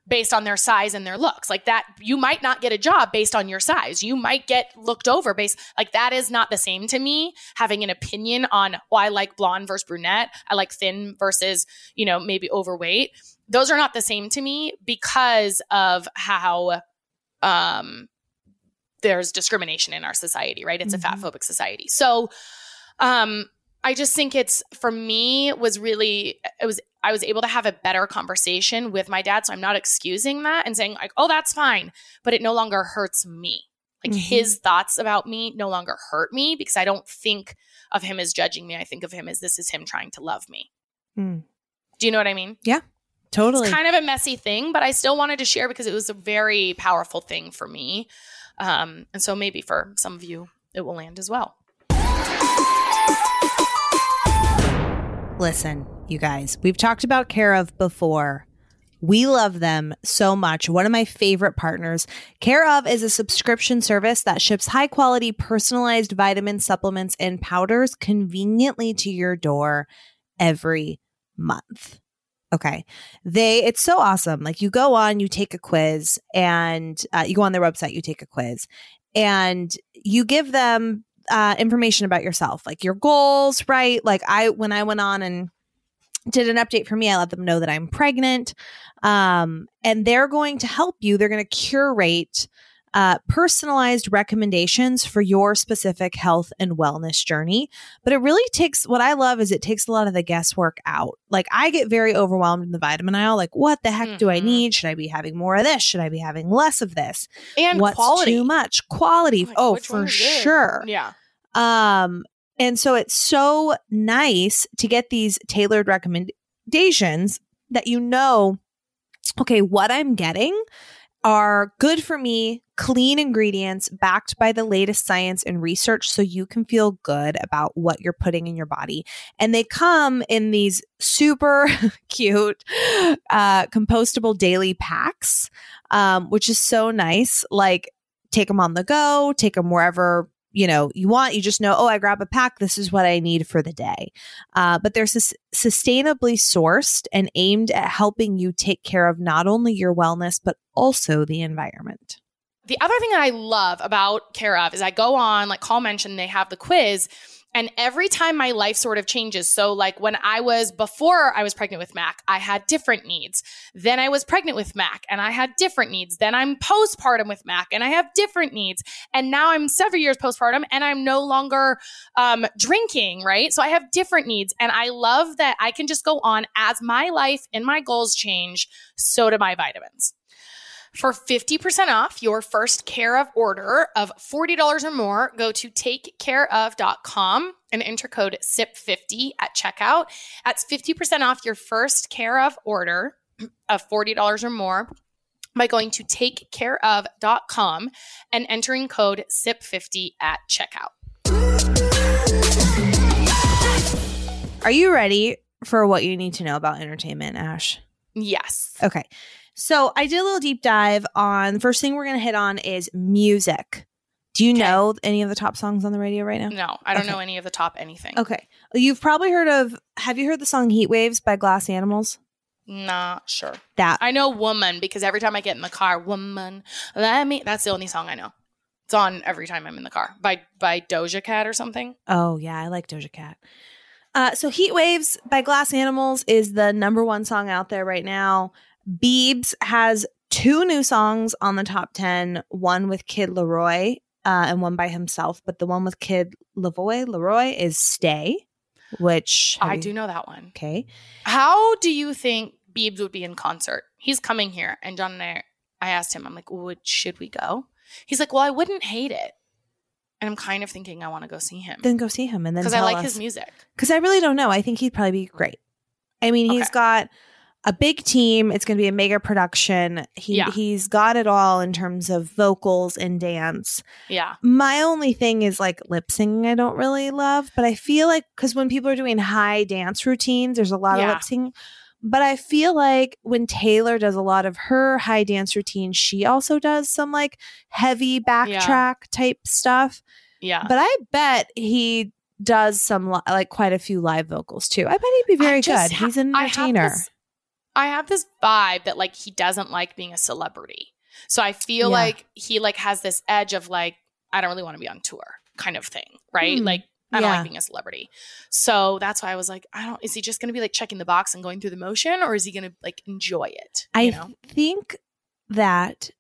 Speaker 4: based on their size and their looks. Like that, you might not get a job based on your size. You might get looked over based, like that is not the same to me. Having an opinion on, oh, I like blonde versus brunette. I like thin versus, you know, maybe overweight those are not the same to me because of how um, there's discrimination in our society, right? It's mm-hmm. a fat phobic society. So um, I just think it's for me was really it was I was able to have a better conversation with my dad. So I'm not excusing that and saying like, oh, that's fine, but it no longer hurts me. Like mm-hmm. his thoughts about me no longer hurt me because I don't think of him as judging me. I think of him as this is him trying to love me. Mm. Do you know what I mean?
Speaker 3: Yeah. Totally.
Speaker 4: It's kind of a messy thing, but I still wanted to share because it was a very powerful thing for me. Um, and so maybe for some of you, it will land as well.
Speaker 3: Listen, you guys, we've talked about Care of before. We love them so much. One of my favorite partners. Care of is a subscription service that ships high quality personalized vitamin supplements and powders conveniently to your door every month. Okay. They, it's so awesome. Like you go on, you take a quiz and uh, you go on their website, you take a quiz and you give them uh, information about yourself, like your goals, right? Like I, when I went on and did an update for me, I let them know that I'm pregnant. Um, and they're going to help you. They're going to curate uh, personalized recommendations for your specific health and wellness journey. But it really takes what I love is it takes a lot of the guesswork out. Like I get very overwhelmed in the vitamin aisle. Like, what the heck mm-hmm. do I mm-hmm. need? Should I be having more of this? Should I be having less of this?
Speaker 4: And
Speaker 3: what's
Speaker 4: quality.
Speaker 3: too much? Quality. Oh, oh for sure.
Speaker 4: Yeah.
Speaker 3: Um, and so it's so nice to get these tailored recommendations that you know okay, what I'm getting are good for me, clean ingredients backed by the latest science and research so you can feel good about what you're putting in your body. And they come in these super cute uh, compostable daily packs, um, which is so nice. Like, take them on the go, take them wherever you know you want you just know oh i grab a pack this is what i need for the day uh, but they're sus- sustainably sourced and aimed at helping you take care of not only your wellness but also the environment
Speaker 4: The other thing that I love about Care of is I go on, like Call mentioned, they have the quiz. And every time my life sort of changes. So, like when I was before I was pregnant with Mac, I had different needs. Then I was pregnant with Mac and I had different needs. Then I'm postpartum with Mac and I have different needs. And now I'm several years postpartum and I'm no longer um, drinking, right? So I have different needs. And I love that I can just go on as my life and my goals change, so do my vitamins. For 50% off your first care of order of $40 or more, go to takecareof.com and enter code SIP50 at checkout. That's 50% off your first care of order of $40 or more by going to takecareof.com and entering code SIP50 at checkout.
Speaker 3: are you ready for what you need to know about entertainment ash
Speaker 4: Yes.
Speaker 3: okay so i did a little deep dive on the first thing we're going to hit on is music do you
Speaker 4: Okay.
Speaker 3: know any of the top songs on the radio right now
Speaker 4: No, I don't
Speaker 3: Okay.
Speaker 4: know any of the top anything.
Speaker 3: okay you've probably heard of have you heard the song heat waves by glass animals
Speaker 4: Not sure.
Speaker 3: that
Speaker 4: I know woman because every time I get in the car, woman, let me. That's the only song I know. It's on every time I'm in the car by by Doja Cat or something.
Speaker 3: Oh yeah, I like Doja Cat. Uh, so Heat Waves by Glass Animals is the number one song out there right now. Biebs has two new songs on the top 10, one with Kid LAROI uh, and one by himself. But the one with Kid LAROI, LAROI is Stay, which
Speaker 4: I
Speaker 3: you-
Speaker 4: do know that one.
Speaker 3: Okay.
Speaker 4: How do you think Biebs would be in concert? He's coming here, and John and I. I asked him. I'm like, would should we go? He's like, well, I wouldn't hate it. And I'm kind of thinking I want to go see him
Speaker 3: Then go see him and then
Speaker 4: because I like
Speaker 3: us.
Speaker 4: his music.
Speaker 3: Because I really don't know. I think he'd probably be great. I mean, he's
Speaker 4: Okay.
Speaker 3: got a big team. It's going to be a mega production. He
Speaker 4: Yeah.
Speaker 3: he's got it all in terms of vocals and dance.
Speaker 4: Yeah.
Speaker 3: My only thing is like lip singing. I don't really love, but I feel like because when people are doing high dance routines, there's a lot
Speaker 4: Yeah.
Speaker 3: of lip singing. But I feel like when Taylor does a lot of her high dance routines, she also does some like heavy backtrack type stuff.
Speaker 4: Yeah.
Speaker 3: But I bet he does some li- like quite a few live vocals too. I bet he'd be very good.
Speaker 4: ha-
Speaker 3: He's an
Speaker 4: I have
Speaker 3: entertainer.
Speaker 4: this- I have this vibe that like he doesn't like being a celebrity. So I feel
Speaker 3: Yeah.
Speaker 4: like he like has this edge of like I don't really want to be on tour kind of thing, right?
Speaker 3: Hmm.
Speaker 4: Like I don't
Speaker 3: Yeah.
Speaker 4: like being a celebrity. So that's why I was like, I don't is he just going to be like checking the box and going through the motion or is he going to like enjoy it?
Speaker 3: I
Speaker 4: you know?
Speaker 3: think that,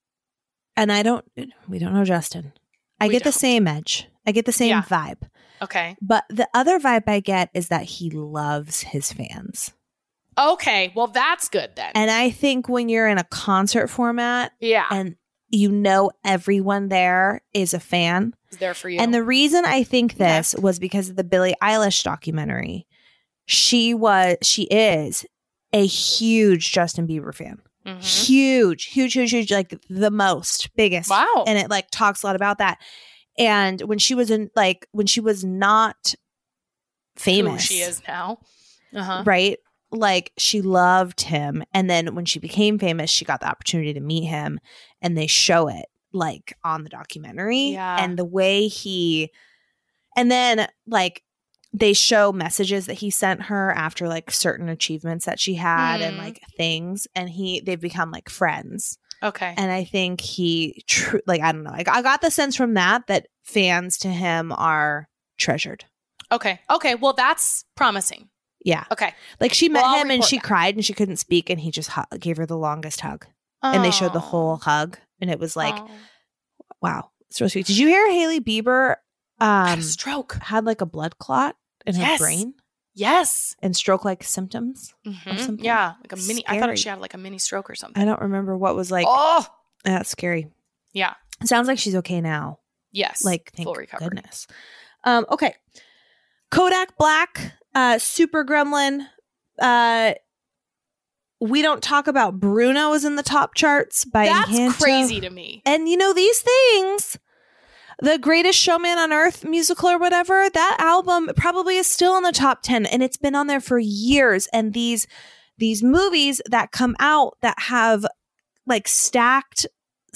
Speaker 3: and I don't, we don't know Justin. I
Speaker 4: We
Speaker 3: get the
Speaker 4: don't.
Speaker 3: same edge. I get the same
Speaker 4: Yeah.
Speaker 3: vibe.
Speaker 4: Okay.
Speaker 3: But the other vibe I get is that he loves his fans.
Speaker 4: Okay, well that's good then.
Speaker 3: And I think when you're in a concert format
Speaker 4: yeah.
Speaker 3: and you know everyone there is a fan,
Speaker 4: Is there for you.
Speaker 3: And the reason I think this was because of the Billie Eilish documentary. She was, she is a huge Justin Bieber fan.
Speaker 4: Mhm.
Speaker 3: Huge, huge, huge, huge, like the most, biggest.
Speaker 4: Wow.
Speaker 3: And it like talks a lot about that. And when she was in, like, when she was not famous,
Speaker 4: Who she is now. Uh-huh.
Speaker 3: right? Like she loved him. And then when she became famous, she got the opportunity to meet him and they show it like on the documentary.
Speaker 4: Yeah.
Speaker 3: And the way he, and then like they show messages that he sent her after like certain achievements that she had and
Speaker 4: Mhm.
Speaker 3: like things. And he, they've become like friends.
Speaker 4: Okay.
Speaker 3: And I think he, tr- like, I don't know. I, I got the sense from that that fans to him are treasured.
Speaker 4: Okay. Okay. Well, that's promising.
Speaker 3: Yeah.
Speaker 4: Okay.
Speaker 3: Like she met
Speaker 4: Well,
Speaker 3: him and she
Speaker 4: back.
Speaker 3: cried and she couldn't speak and he just hu- gave her the longest hug. And they showed the
Speaker 4: Oh.
Speaker 3: whole hug and it was like,
Speaker 4: Oh.
Speaker 3: wow, it's so sweet. Did you hear Hailey Bieber
Speaker 4: Had
Speaker 3: um
Speaker 4: a stroke.
Speaker 3: had like a blood clot in
Speaker 4: Yes.
Speaker 3: her brain
Speaker 4: Yes.
Speaker 3: and stroke like symptoms?
Speaker 4: Mhm.
Speaker 3: something.
Speaker 4: Yeah. Like a mini. I thought she had like a mini stroke or something.
Speaker 3: I don't remember what was like
Speaker 4: oh.
Speaker 3: that's scary.
Speaker 4: Yeah.
Speaker 3: It sounds like she's okay now.
Speaker 4: Yes.
Speaker 3: Like thank
Speaker 4: full recovery.
Speaker 3: goodness. Um okay. Kodak Black, uh Super Gremlin, uh we don't talk about Bruno is in the top charts by
Speaker 4: That's
Speaker 3: Encanto.
Speaker 4: crazy to me.
Speaker 3: And you know these things, the Greatest Showman on Earth musical or whatever, that album probably is still in the top 10 and it's been on there for years and these these movies that come out that have like stacked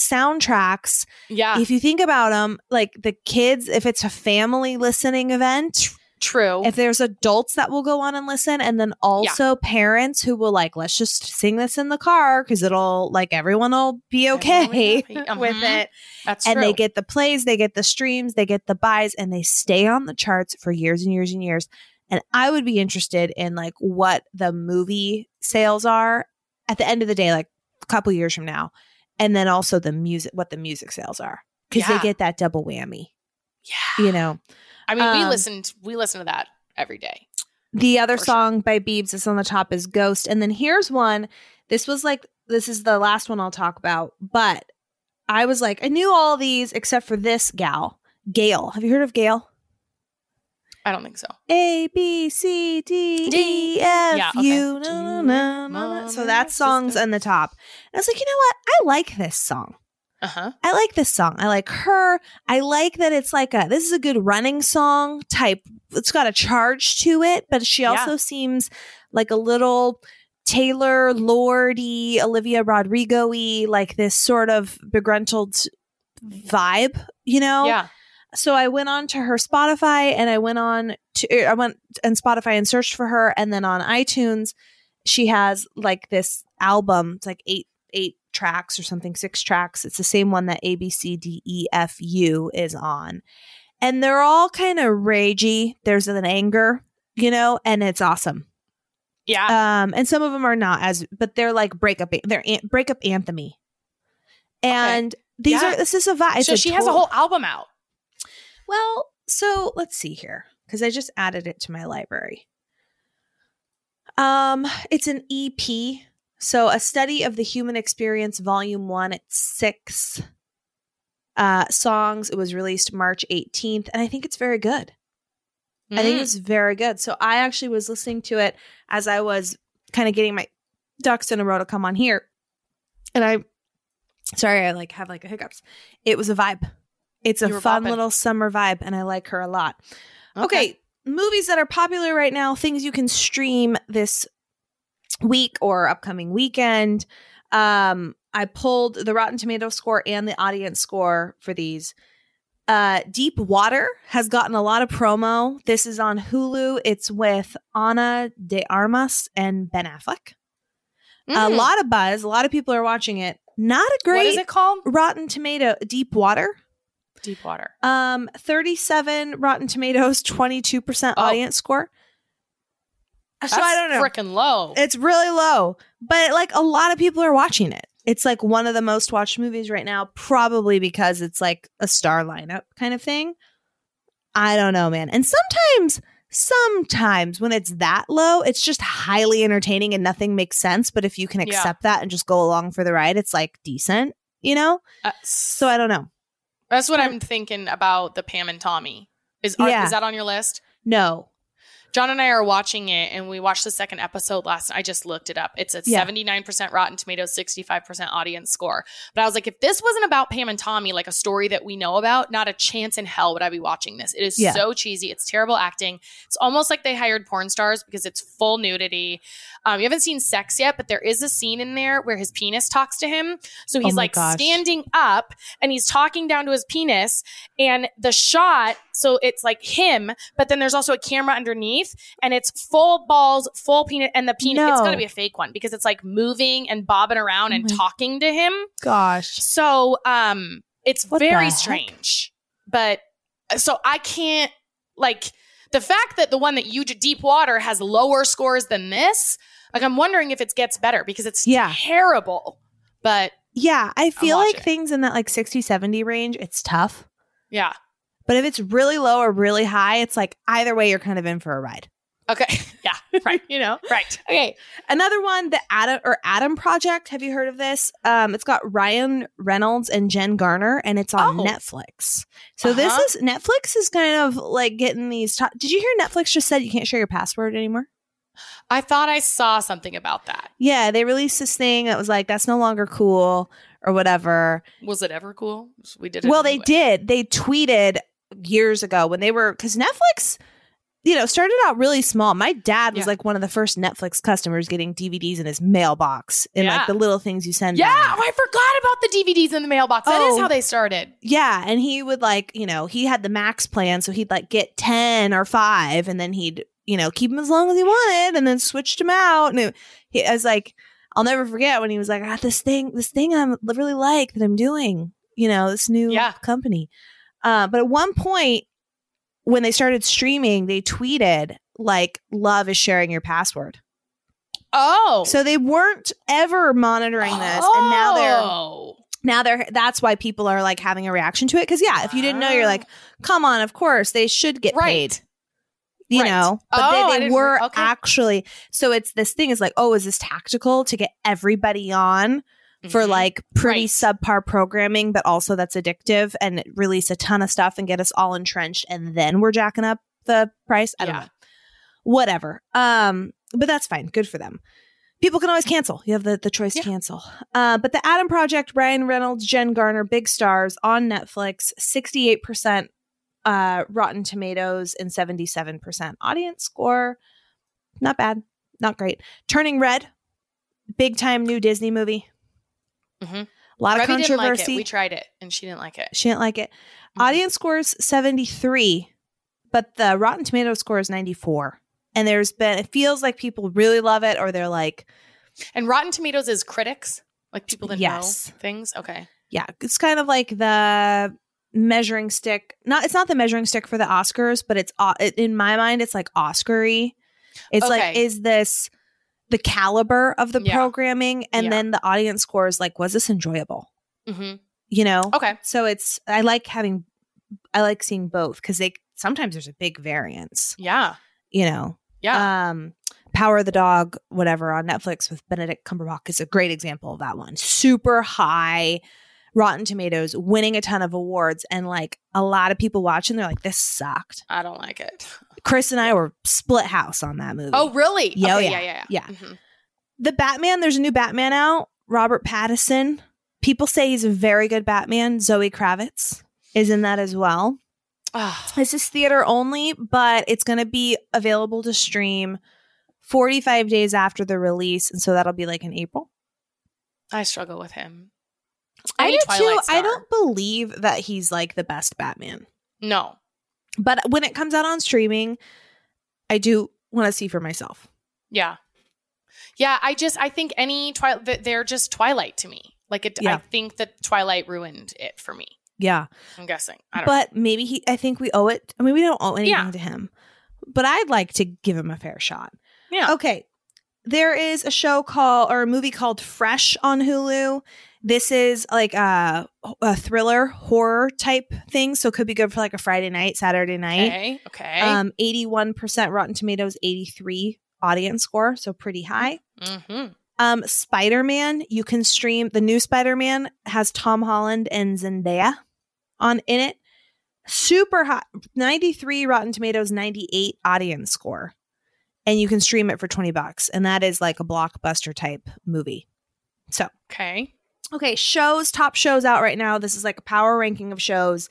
Speaker 3: soundtracks
Speaker 4: Yeah,
Speaker 3: if you think about them like the kids if it's a family listening event
Speaker 4: true.
Speaker 3: if there's adults that will go on and listen and then also parents who will like let's just sing this in the car because it'll like everyone will be
Speaker 4: will
Speaker 3: okay
Speaker 4: be happy.
Speaker 3: with
Speaker 4: mm-hmm.
Speaker 3: it
Speaker 4: That's
Speaker 3: and
Speaker 4: true.
Speaker 3: they get the plays they get the streams they get the buys and they stay on the charts for years and years and years and i would be interested in like what the movie sales are at the end of the day like a couple years from now and then also the music what the music sales are because
Speaker 4: Yeah.
Speaker 3: they get that double whammy
Speaker 4: yeah.
Speaker 3: you know
Speaker 4: I mean, we
Speaker 3: um,
Speaker 4: listened. We listen to that every day.
Speaker 3: The other
Speaker 4: For sure.
Speaker 3: song by Biebs that's on the top is Ghost. And then here's one. This was like, this is the last one I'll talk about. But I was like, I knew all these except for this gal, GAYLE. Have you heard of GAYLE?
Speaker 4: I don't think so.
Speaker 3: A, B, C, D,
Speaker 4: D.
Speaker 3: E, F,
Speaker 4: Yeah, okay.
Speaker 3: U. na, na, na. So that song's on the top. And I was like, you know what? I like this song.
Speaker 4: Uh huh.
Speaker 3: I like this song. I like her. I like that it's like a this is a good running song type. It's got a charge to it, but she
Speaker 4: Yeah.
Speaker 3: also seems like a little Taylor Lordy, Olivia Rodrigo y, like this sort of begruntled vibe, you know?
Speaker 4: Yeah.
Speaker 3: So I went on to her Spotify and I went on to I went and Spotify and searched for her and then on iTunes she has like this album. It's like eight eight tracks or something, six tracks. It's the same one that A B C D E F U is on. And they're all kind of ragey. There's an anger, you know, and it's awesome.
Speaker 4: Yeah.
Speaker 3: Um, and some of them are not as, but they're like breakup. They're an- breakup anthemy. And these
Speaker 4: Yeah.
Speaker 3: are this is a vibe.
Speaker 4: so
Speaker 3: a
Speaker 4: she has a whole album out.
Speaker 3: well, so let's see here because I just added it to my library. Um, it's an EP. So a study of the human experience, volume one. It's six uh songs. It was released March 18th, and I think it's very good. I think
Speaker 4: Mm.
Speaker 3: it's very good. So I actually was listening to it as I was kind of getting my ducks in a row to come on here. And I sorry, I like have like a hiccups. It was a vibe. It's a fun
Speaker 4: bopping.
Speaker 3: little summer vibe and I like her a lot. Okay. movies that are popular right now, things you can stream this week or upcoming weekend. Um, I pulled the Rotten Tomato score and the audience score for these. Uh, Deep Water has gotten a lot of promo. This is on Hulu. It's with Ana de Armas and Ben Affleck. A
Speaker 4: Mm.
Speaker 3: lot of buzz. A lot of people are watching it. Not a great
Speaker 4: What is it called?
Speaker 3: Rotten Tomato. Deep Water.
Speaker 4: Deep Water.
Speaker 3: Um, 37 Rotten Tomatoes, 22%
Speaker 4: Oh.
Speaker 3: audience score. So
Speaker 4: That's
Speaker 3: I don't know.
Speaker 4: Freaking low.
Speaker 3: It's really low, but like a lot of people are watching it. It's like one of the most watched movies right now, probably because it's like a star lineup kind of thing. I don't know, man. And sometimes, sometimes when it's that low, it's just highly entertaining and nothing makes sense. But if you can
Speaker 4: Yeah.
Speaker 3: accept that and just go along for the ride, it's like decent, you know?
Speaker 4: Uh,
Speaker 3: So I don't know.
Speaker 4: That's what I'm thinking about the Pam and Tommy. Is are,
Speaker 3: Yeah.
Speaker 4: is that on your list?
Speaker 3: No.
Speaker 4: John and I are watching it, and we watched the second episode last night. I just looked it up. It's a
Speaker 3: Yeah.
Speaker 4: 79% Rotten Tomatoes, 65% audience score. But I was like, if this wasn't about Pam and Tommy, like a story that we know about, not a chance in hell would I be watching this. It is
Speaker 3: Yeah.
Speaker 4: so cheesy. It's terrible acting. It's almost like they hired porn stars because it's full nudity. Um, you haven't seen sex yet, but there is a scene in there where his penis talks to him. So he's
Speaker 3: Oh
Speaker 4: like
Speaker 3: gosh.
Speaker 4: standing up and he's talking down to his penis. And the shot, so it's like him, but then there's also a camera underneath and it's full balls, full penis. And the penis, it's
Speaker 3: No.
Speaker 4: got to be a fake one because it's like moving and bobbing around
Speaker 3: Oh
Speaker 4: and talking to him.
Speaker 3: Gosh.
Speaker 4: So um it's
Speaker 3: What
Speaker 4: very strange. But so I can't like the fact that the one that you deep water has lower scores than this, like I'm wondering if it gets better because it's
Speaker 3: Yeah.
Speaker 4: terrible. But
Speaker 3: Yeah, I feel like
Speaker 4: it.
Speaker 3: things in that like 60, 70 range, it's tough.
Speaker 4: yeah.
Speaker 3: But if it's really low or really high, it's like either way, you're kind of in for a ride.
Speaker 4: Okay. Yeah. Right.
Speaker 3: You know?
Speaker 4: right.
Speaker 3: Okay. Another one, the Adam or Adam Project. Have you heard of this? Um, it's got Ryan Reynolds and Jen Garner, and it's on
Speaker 4: Oh.
Speaker 3: Netflix. So this
Speaker 4: Uh-huh.
Speaker 3: is Netflix is kind of like getting these. Top, Did you hear Netflix just said you can't share your password anymore?
Speaker 4: I thought I saw something about that.
Speaker 3: Yeah, they released this thing that was like that's no longer cool or whatever.
Speaker 4: Was it ever cool? We did it.
Speaker 3: Well, they did. They tweeted years ago when they were because Netflix, you know, started out really small. My dad was
Speaker 4: Yeah.
Speaker 3: like one of the first Netflix customers getting DVDs in his mailbox and
Speaker 4: Yeah.
Speaker 3: like the little things you send.
Speaker 4: Yeah,
Speaker 3: them.
Speaker 4: oh, I forgot about the DVDs in the mailbox. That is
Speaker 3: Oh.
Speaker 4: how they started.
Speaker 3: Yeah, and he would like, you know, he had the max plan, so he'd like get 10 or 5 and then he'd, you know, keep them as long as he wanted and then switched them out and it, he, I was like I'll never forget when he was like, "I got this thing, this thing I am really like that I'm doing, you know, this new
Speaker 4: Yeah.
Speaker 3: company." Uh, but at one point when they started streaming, they tweeted like love is sharing your password.
Speaker 4: Oh,
Speaker 3: So they weren't ever monitoring this and now they're
Speaker 4: Oh.
Speaker 3: now they're that's why people are like having a reaction to it cuz yeah if you didn't know you're like come on of course they should get
Speaker 4: right.
Speaker 3: paid you
Speaker 4: Right.
Speaker 3: know but
Speaker 4: Oh,
Speaker 3: they, they were
Speaker 4: okay.
Speaker 3: actually so it's this thing is like oh is this tactical to get everybody on for
Speaker 4: Mhm.
Speaker 3: like pretty
Speaker 4: Right.
Speaker 3: subpar programming but also that's addictive and release a ton of stuff and get us all entrenched and then we're jacking up the price? I don't know. Whatever. Um but that's fine. Good for them. People can always cancel. You have the, the choice
Speaker 4: Yeah.
Speaker 3: to cancel. Uh, but the adam project ryan reynolds jen garner big stars on netflix 68% uh, rotten tomatoes and 77% audience score. Not bad. Not great. Turning red big time new disney movie
Speaker 4: Mhm.
Speaker 3: a lot of
Speaker 4: Revy didn't like it.
Speaker 3: controversy
Speaker 4: We tried it, and she didn't like it.
Speaker 3: she didn't like it
Speaker 4: Mhm.
Speaker 3: audience scores 73 but the rotten tomato score is 94 and there's been it feels like people really love it or they're like
Speaker 4: And Rotten Tomatoes is critics, like people that
Speaker 3: Yes.
Speaker 4: know things. Okay.
Speaker 3: yeah it's kind of like the measuring stick not it's not the measuring stick for the oscars but it's uh, in my mind it's like oscary it's like is this the caliber of the
Speaker 4: Yeah.
Speaker 3: programming and
Speaker 4: Yeah.
Speaker 3: then the audience score is like was this enjoyable
Speaker 4: hmm
Speaker 3: you know
Speaker 4: Okay.
Speaker 3: so it's i like having i like seeing both because they sometimes there's a big variance
Speaker 4: Yeah.
Speaker 3: you know
Speaker 4: Yeah.
Speaker 3: um power of the dog whatever on netflix with benedict cumberbatch is a great example of that one super high rotten tomatoes winning a ton of awards and like a lot of people watching they're like this sucked
Speaker 4: I don't like it.
Speaker 3: chris and i were split house on that movie
Speaker 4: Oh, really?
Speaker 3: Yeah, oh,
Speaker 4: Okay,
Speaker 3: yeah.
Speaker 4: yeah. Yeah.
Speaker 3: Yeah.
Speaker 4: Mhm.
Speaker 3: the batman there's a new batman out robert pattinson people say he's a very good batman zoe kravitz is in that as well
Speaker 4: Ah,
Speaker 3: This is theater only, but it's going to be available to stream 45 days after the release. And so that'll be like in April.
Speaker 4: I struggle with him.
Speaker 3: I
Speaker 4: Any
Speaker 3: do too.
Speaker 4: Twilight
Speaker 3: I don't believe that he's like the best Batman.
Speaker 4: No.
Speaker 3: But when it comes out on streaming, I do want to see for myself.
Speaker 4: Yeah. Yeah. I just, I think any Twilight, they're just Twilight to me. Like, it, I think that Twilight ruined it for me.
Speaker 3: Yeah.
Speaker 4: I'm guessing. I don't
Speaker 3: But maybe he, I think we owe it. I mean, we don't owe anything
Speaker 4: Yeah.
Speaker 3: to him, but I'd like to give him a fair shot.
Speaker 4: Yeah.
Speaker 3: Okay. There is a show called or a movie called Fresh on Hulu. This is like a, a thriller horror type thing, so it could be good for like a Friday night, Saturday night.
Speaker 4: Okay. Okay.
Speaker 3: Um, eighty-one percent Rotten Tomatoes, eighty-three audience score, so pretty high.
Speaker 4: hmm
Speaker 3: Um, Spider Man, you can stream the new Spider Man has Tom Holland and Zendaya on in it. Super hot, ninety-three Rotten Tomatoes, ninety-eight audience score, and you can stream it for twenty bucks, and that is like a blockbuster type movie. So
Speaker 4: Okay.
Speaker 3: Okay, shows, top shows out right now. This is like a power ranking of shows.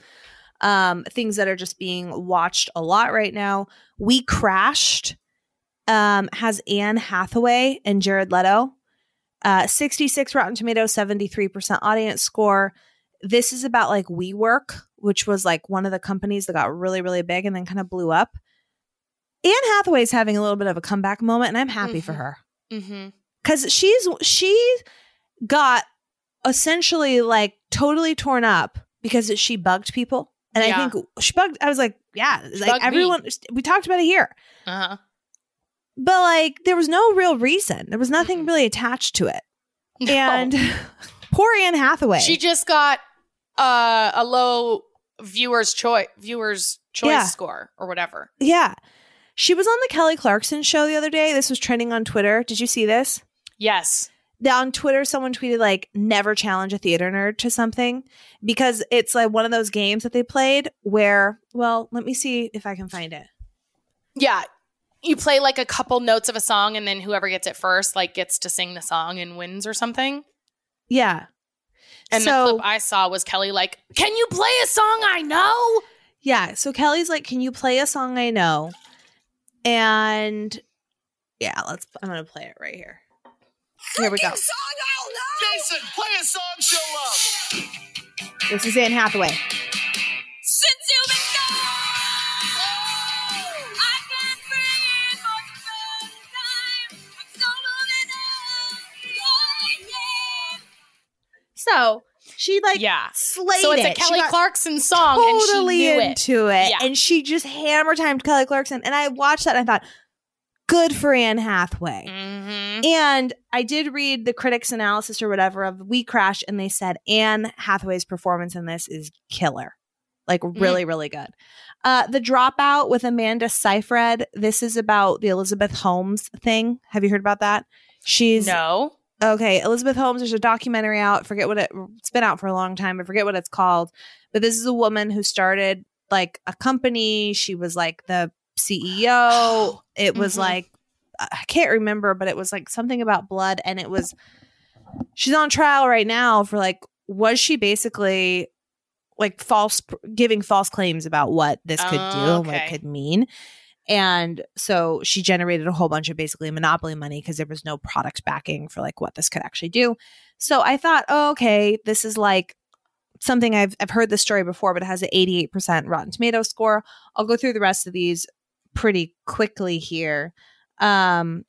Speaker 3: Um, things that are just being watched a lot right now. We Crashed um has Anne Hathaway and Jared Leto. Uh 66 Rotten Tomatoes, 73% audience score. This is about like WeWork, which was like one of the companies that got really, really big and then kind of blew up. Anne Hathaway's having a little bit of a comeback moment, and I'm happy for
Speaker 4: Mhm.
Speaker 3: her because she's she got essentially like totally torn up because she bugged people and
Speaker 4: Yeah.
Speaker 3: i think she bugged i was like yeah
Speaker 4: She
Speaker 3: like
Speaker 4: bugged me.
Speaker 3: everyone we talked about it here
Speaker 4: Uh-huh.
Speaker 3: but like there was no real reason there was nothing really attached to it
Speaker 4: No.
Speaker 3: and poor anne hathaway
Speaker 4: she just got uh, a low viewers choice viewers choice
Speaker 3: Yeah.
Speaker 4: score or whatever.
Speaker 3: yeah she was on the kelly clarkson show the other day this was trending on twitter did you see this
Speaker 4: Yes.
Speaker 3: On Twitter, someone tweeted like never challenge a theater nerd to something because it's like one of those games that they played where, well, let me see if I can find it.
Speaker 4: Yeah. you play like a couple notes of a song and then whoever gets it first like gets to sing the song and wins or something.
Speaker 3: Yeah.
Speaker 4: And
Speaker 3: So-
Speaker 4: the clip I saw was Kelly like, "Can you play a song I know?"
Speaker 3: Yeah. So Kelly's like, Can you play a song I know? And yeah, let's I'm gonna play it right here. Here we go.
Speaker 5: Jason, play a song she'll love.
Speaker 3: This is Anne Hathaway.
Speaker 6: Since you've been gone, I can't breathe for the first time. I'm so moving on. Yeah, yeah.
Speaker 3: So she like
Speaker 4: Yeah.
Speaker 3: slayed
Speaker 4: So it's a
Speaker 3: it.
Speaker 4: Kelly Clarkson song
Speaker 3: totally
Speaker 4: and she knew it.
Speaker 3: into it.
Speaker 4: Yeah.
Speaker 3: And she just hammer timed Kelly Clarkson. And I watched that and I thought, good for Anne Hathaway.
Speaker 4: Mhm.
Speaker 3: And I did read the critics' analysis or whatever of We Crash, and they said Anne Hathaway's performance in this is killer. Like really, really good. Uh, the Dropout with Amanda Seyfried. This is about the Elizabeth Holmes thing. Have you heard about that? She's
Speaker 4: No.
Speaker 3: okay. Elizabeth Holmes. There's a documentary out. Forget what it, it's been out for a long time. I forget what it's called. But this is a woman who started like a company. She was like the CEO. it was
Speaker 4: Mhm.
Speaker 3: like I can't remember, but it was like something about blood, and it was. She's on trial right now for like was she basically like false giving false claims about what this could do and what it could mean. And so she generated a whole bunch of basically monopoly money because there was no product backing for like what this could actually do. So I thought, oh, okay, this is like something I've I've heard this story before, but it has an 88% Rotten Tomato score. I'll go through the rest of these pretty quickly here. Um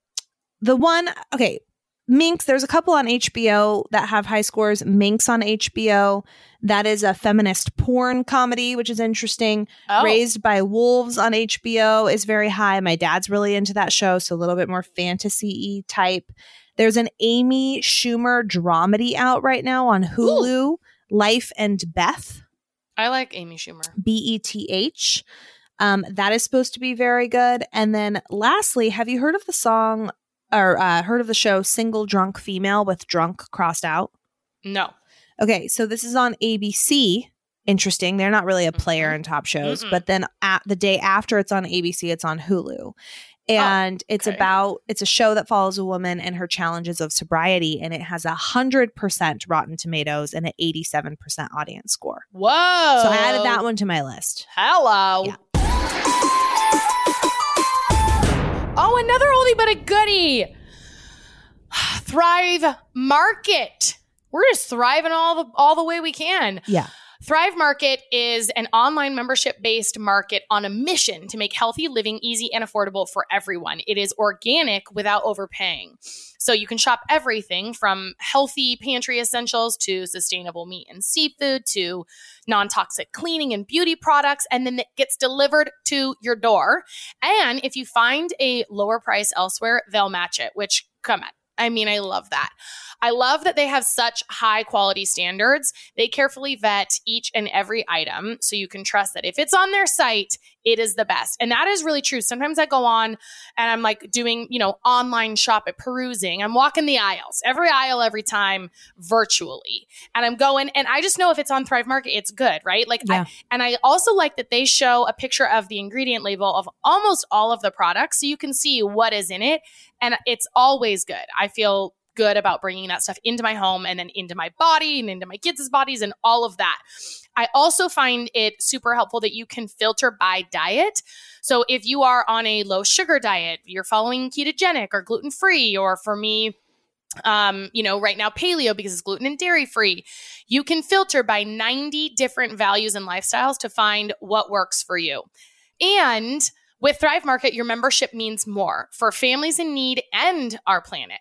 Speaker 3: the one okay, Minx, there's a couple on HBO that have high scores. Minx on HBO, that is a feminist porn comedy, which is interesting.
Speaker 4: Oh.
Speaker 3: Raised by Wolves on HBO is very high. My dad's really into that show, so a little bit more fantasy type. There's an Amy Schumer dramedy out right now on Hulu, Life and Beth,
Speaker 4: I like Amy Schumer.
Speaker 3: B E T H. Um, that is supposed to be very good. And then lastly, have you heard of the song or uh, heard of the show Single Drunk Female with drunk crossed out?
Speaker 4: No.
Speaker 3: Okay, so this is on ABC. Interesting. They're not really a player
Speaker 4: Mhm.
Speaker 3: in top shows,
Speaker 4: Mm-mm.
Speaker 3: but then at the day after it's on ABC, it's on Hulu. And it's
Speaker 4: Oh, okay.
Speaker 3: about it's a show that follows a woman and her challenges of sobriety, and it has a hundred percent Rotten Tomatoes and an eighty-seven percent audience score.
Speaker 4: Whoa.
Speaker 3: So I added that one to my list.
Speaker 4: Hello.
Speaker 3: Yeah.
Speaker 4: Oh, another oldie but a goodie. Thrive Market. We're just thriving all the all the way we can.
Speaker 3: Yeah.
Speaker 4: Thrive Market is an online membership based market on a mission to make healthy living easy and affordable for everyone. It is organic without overpaying. So you can shop everything from healthy pantry essentials to sustainable meat and seafood to non toxic cleaning and beauty products. And then it gets delivered to your door. And if you find a lower price elsewhere, they'll match it, which, come on. I mean, I love that. I love that they have such high quality standards. They carefully vet each and every item so you can trust that if it's on their site, it is the best. And that is really true. Sometimes I go on and I'm like doing, you know, online shop at perusing. I'm walking the aisles, every aisle, every time virtually. And I'm going, and I just know if it's on Thrive Market, it's good, right? Like,
Speaker 3: Yeah.
Speaker 4: I, and I also like that they show a picture of the ingredient label of almost all of the products so you can see what is in it. And it's always good. I feel good about bringing that stuff into my home and then into my body and into my kids' bodies and all of that. I also find it super helpful that you can filter by diet. So if you are on a low sugar diet, you're following ketogenic or gluten free, or for me, um, you know, right now paleo because it's gluten and dairy free. You can filter by 90 different values and lifestyles to find what works for you. And with Thrive Market, your membership means more for families in need and our planet.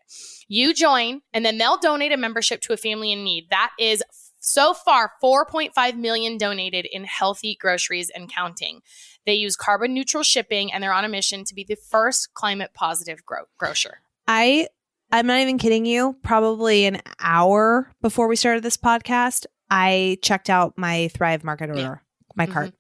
Speaker 4: You join, and then they'll donate a membership to a family in need. That is so far 4.5 million donated in healthy groceries and counting. They use carbon neutral shipping, and they're on a mission to be the first climate positive gro- grocer.
Speaker 3: I I'm not even kidding you. Probably an hour before we started this podcast, I checked out my Thrive Market order,
Speaker 4: Yeah.
Speaker 3: my
Speaker 4: Mhm.
Speaker 3: cart.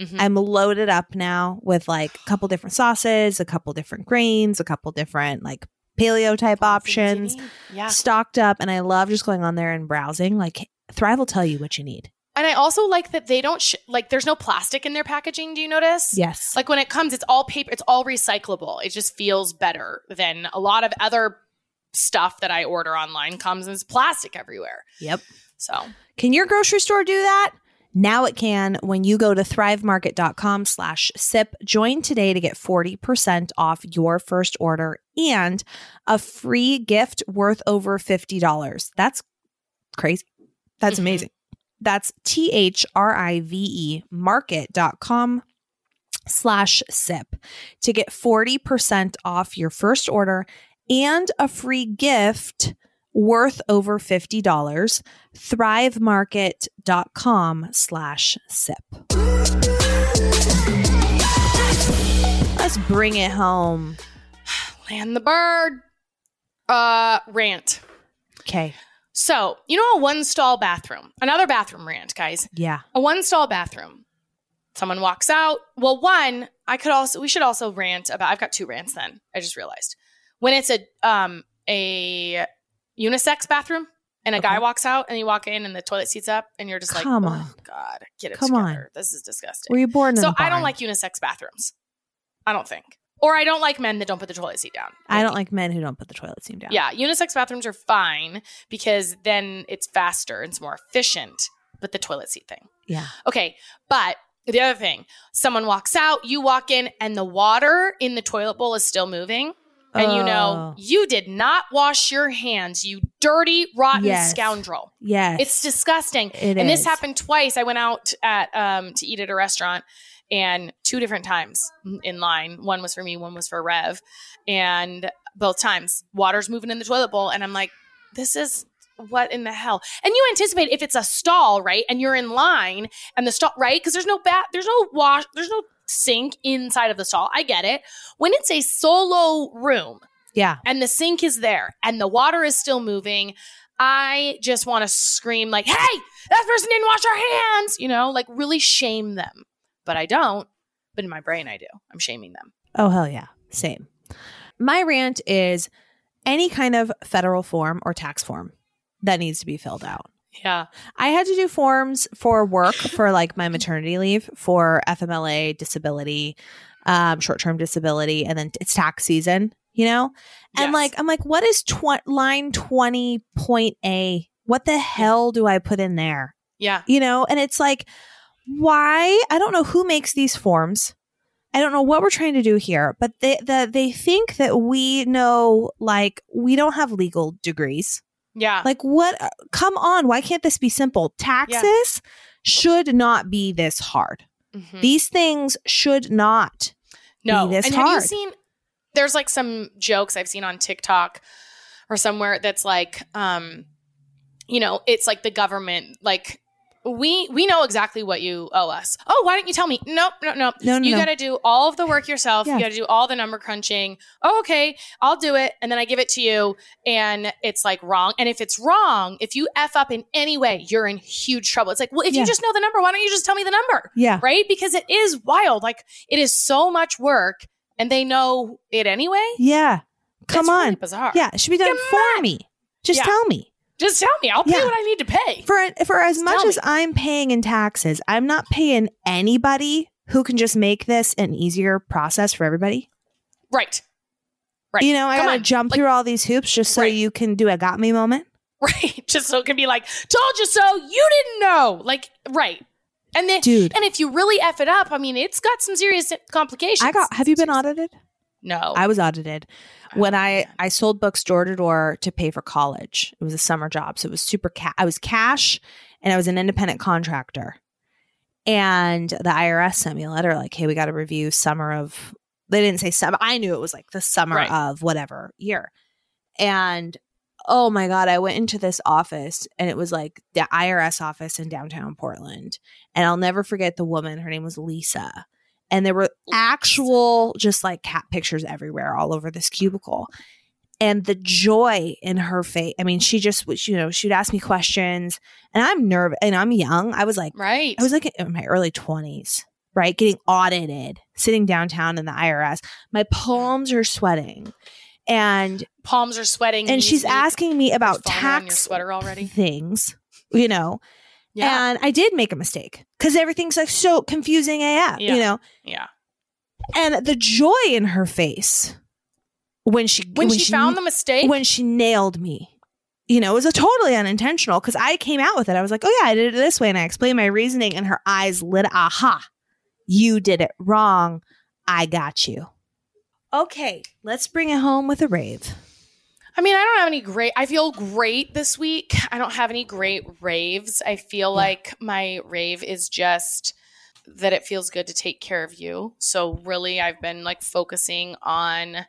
Speaker 4: Mhm.
Speaker 3: I'm loaded up now with like a couple different sauces, a couple different grains, a couple different like paleo type options,
Speaker 4: Yeah.
Speaker 3: stocked up. And I love just going on there and browsing. Like Thrive will tell you what you need.
Speaker 4: and I also like that they don't sh- like. There's no plastic in their packaging. Do you notice?
Speaker 3: Yes.
Speaker 4: Like when it comes, it's all paper. It's all recyclable. It just feels better than a lot of other stuff that I order online comes and it's plastic everywhere.
Speaker 3: yep.
Speaker 4: So
Speaker 3: Can your grocery store do that? Now it can when you go to thrivemarket.com slash sip. Join today to get 40% off your first order and a free gift worth over $50. That's crazy. That's
Speaker 4: Mhm.
Speaker 3: amazing. That's T H R I V E market.com slash sip to get 40% off your first order and a free gift worth over $50 thrivemarket.com slash sip let's bring it home
Speaker 4: land the bird. Uh, rant.
Speaker 3: okay
Speaker 4: So you know a one stall bathroom. Another bathroom rant, guys.
Speaker 3: yeah
Speaker 4: A one stall bathroom. Someone walks out. Well, one, I could also we should also rant about I've got two rants then. I just realized. When it's a um a unisex bathroom and a guy walks out and you walk in and the toilet seat's up and you're just like,
Speaker 3: Come
Speaker 4: oh
Speaker 3: on.
Speaker 4: God, get it
Speaker 3: Come on.
Speaker 4: together. This is disgusting.
Speaker 3: were you born in
Speaker 4: so I don't like unisex bathrooms. I don't think. Or I don't like men that don't put the toilet seat down.
Speaker 3: i don't like men who don't put the toilet seat down
Speaker 4: Yeah, unisex bathrooms are fine because then it's faster and it's more efficient. But the toilet seat thing.
Speaker 3: yeah
Speaker 4: Okay, but the other thing, someone walks out, you walk in, and the water in the toilet bowl is still moving. And you know,
Speaker 3: Oh.
Speaker 4: you did not wash your hands, you dirty, rotten
Speaker 3: Yes.
Speaker 4: scoundrel.
Speaker 3: yes
Speaker 4: It's disgusting.
Speaker 3: It
Speaker 4: and this happened twice. I went out at um, to eat at a restaurant and two different times in line. One was for me, one was for Rev. And both times, water's moving in the toilet bowl. And I'm like, this is what in the hell? And you anticipate if it's a stall, right? And you're in line and the stall, right? Because there's no bath, there's no wash, there's no sink inside of the stall. I get it. When it's a solo room,
Speaker 3: yeah
Speaker 4: and the sink is there and the water is still moving, I just want to scream like, "Hey, that person didn't wash our hands!" You know, like really shame them. But I don't. But in my brain, I do. I'm shaming them.
Speaker 3: Oh, hell yeah. Same. My rant is any kind of federal form or tax form that needs to be filled out.
Speaker 4: Yeah.
Speaker 3: I had to do forms for work for like my maternity leave for FMLA, disability, um, short term disability, and then it's tax season, you know? And
Speaker 4: Yes.
Speaker 3: like, I'm like, what is tw- line 20 point A? What the hell do I put in there?
Speaker 4: Yeah.
Speaker 3: you know and it's like why i don't know who makes these forms i don't know what we're trying to do here but they the, they think that we know like we don't have legal degrees
Speaker 4: Yeah.
Speaker 3: like what uh, come on why can't this be simple taxes should not be this hard
Speaker 4: Mhm.
Speaker 3: these things should not
Speaker 4: no.
Speaker 3: be this
Speaker 4: and have you seen? There's like some jokes I've seen on TikTok or somewhere that's like, um, you know, it's like the government, like we we know exactly what you owe us. Oh, why don't you tell me? Nope, no, no.
Speaker 3: No, no,
Speaker 4: you
Speaker 3: no.
Speaker 4: got to do all of the work yourself.
Speaker 3: Yeah.
Speaker 4: You got to do all the number crunching. Oh, okay, I'll do it, and then I give it to you, and it's like wrong. And if it's wrong, if you f up in any way, you're in huge trouble. It's like, well, if
Speaker 3: Yeah.
Speaker 4: you just know the number, why don't you just tell me the number?
Speaker 3: yeah
Speaker 4: right? Because it is wild. Like it is so much work, and they know it anyway.
Speaker 3: yeah come
Speaker 4: It's
Speaker 3: on
Speaker 4: really bizarre.
Speaker 3: yeah it should be done
Speaker 4: Come
Speaker 3: for
Speaker 4: on.
Speaker 3: me just
Speaker 4: Yeah.
Speaker 3: tell me
Speaker 4: just tell me. I'll pay
Speaker 3: Yeah.
Speaker 4: what I need to pay.
Speaker 3: for for as
Speaker 4: Just
Speaker 3: much as. I'm paying in taxes, I'm not paying anybody who can just make this an easier process for everybody.
Speaker 4: Right. Right.
Speaker 3: You know, I
Speaker 4: Come
Speaker 3: gotta
Speaker 4: on.
Speaker 3: jump
Speaker 4: Like-
Speaker 3: through all these hoops just so
Speaker 4: Right.
Speaker 3: you can do a got me moment.
Speaker 4: Right. Just so it can be like, told you so. You didn't know. Like, right. And then,
Speaker 3: Dude.
Speaker 4: and if you really f it up, I mean, it's got some serious complications.
Speaker 3: I got have you been audited?
Speaker 4: No.
Speaker 3: I was audited oh, when
Speaker 4: Oh,
Speaker 3: I
Speaker 4: man.
Speaker 3: I sold books door to door to pay for college. It was a summer job, so it was super. Ca- I was cash, and I was an independent contractor. And the IRS sent me a letter like, "Hey, we got to review summer of." They didn't say summer. I knew it was like the summer
Speaker 4: Right.
Speaker 3: of whatever year. And oh my god, I went into this office, and it was like the IRS office in downtown Portland. And I'll never forget the woman. Her name was Lisa and there were actual just like cat pictures everywhere all over this cubicle and the joy in her face i mean she just was you know she'd ask me questions and i'm nervous and i'm young i was like
Speaker 4: right.
Speaker 3: i was like in my early 20s right getting audited sitting downtown in the irs my palms are sweating and
Speaker 4: palms are sweating.
Speaker 3: and she's asking me about
Speaker 4: There's vomit on your
Speaker 3: tax
Speaker 4: sweater already.
Speaker 3: things you know
Speaker 4: Yeah.
Speaker 3: And I did make a mistake because everything's like so confusing AF,
Speaker 4: Yeah.
Speaker 3: you know?
Speaker 4: yeah.
Speaker 3: And the joy in her face when she
Speaker 4: When, she, found the mistake,
Speaker 3: when she nailed me. You know, it was a totally unintentional because I came out with it. I was like, oh yeah, I did it this way. And I explained my reasoning and her eyes lit. Aha, you did it wrong. I got you. Okay, let's bring it home with a rave.
Speaker 4: I mean, I don't have any great. I feel great this week. I don't have any great raves. I feel like my rave is just that it feels good to take care of you. So really, I've been like focusing on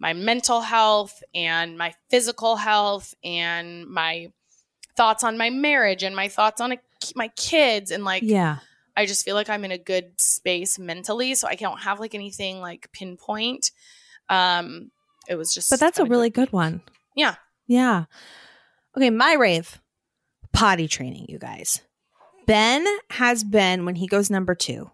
Speaker 4: my mental health and my physical health and my thoughts on my marriage and my thoughts on a, my kids and like
Speaker 3: Yeah.
Speaker 4: I just feel like I'm in a good space mentally, so I don't have like anything like pinpoint. Um, it was just,
Speaker 3: But that's a really good one.
Speaker 4: Yeah.
Speaker 3: Yeah. Okay, my rave potty training, you guys. Ben has been, when he goes number two,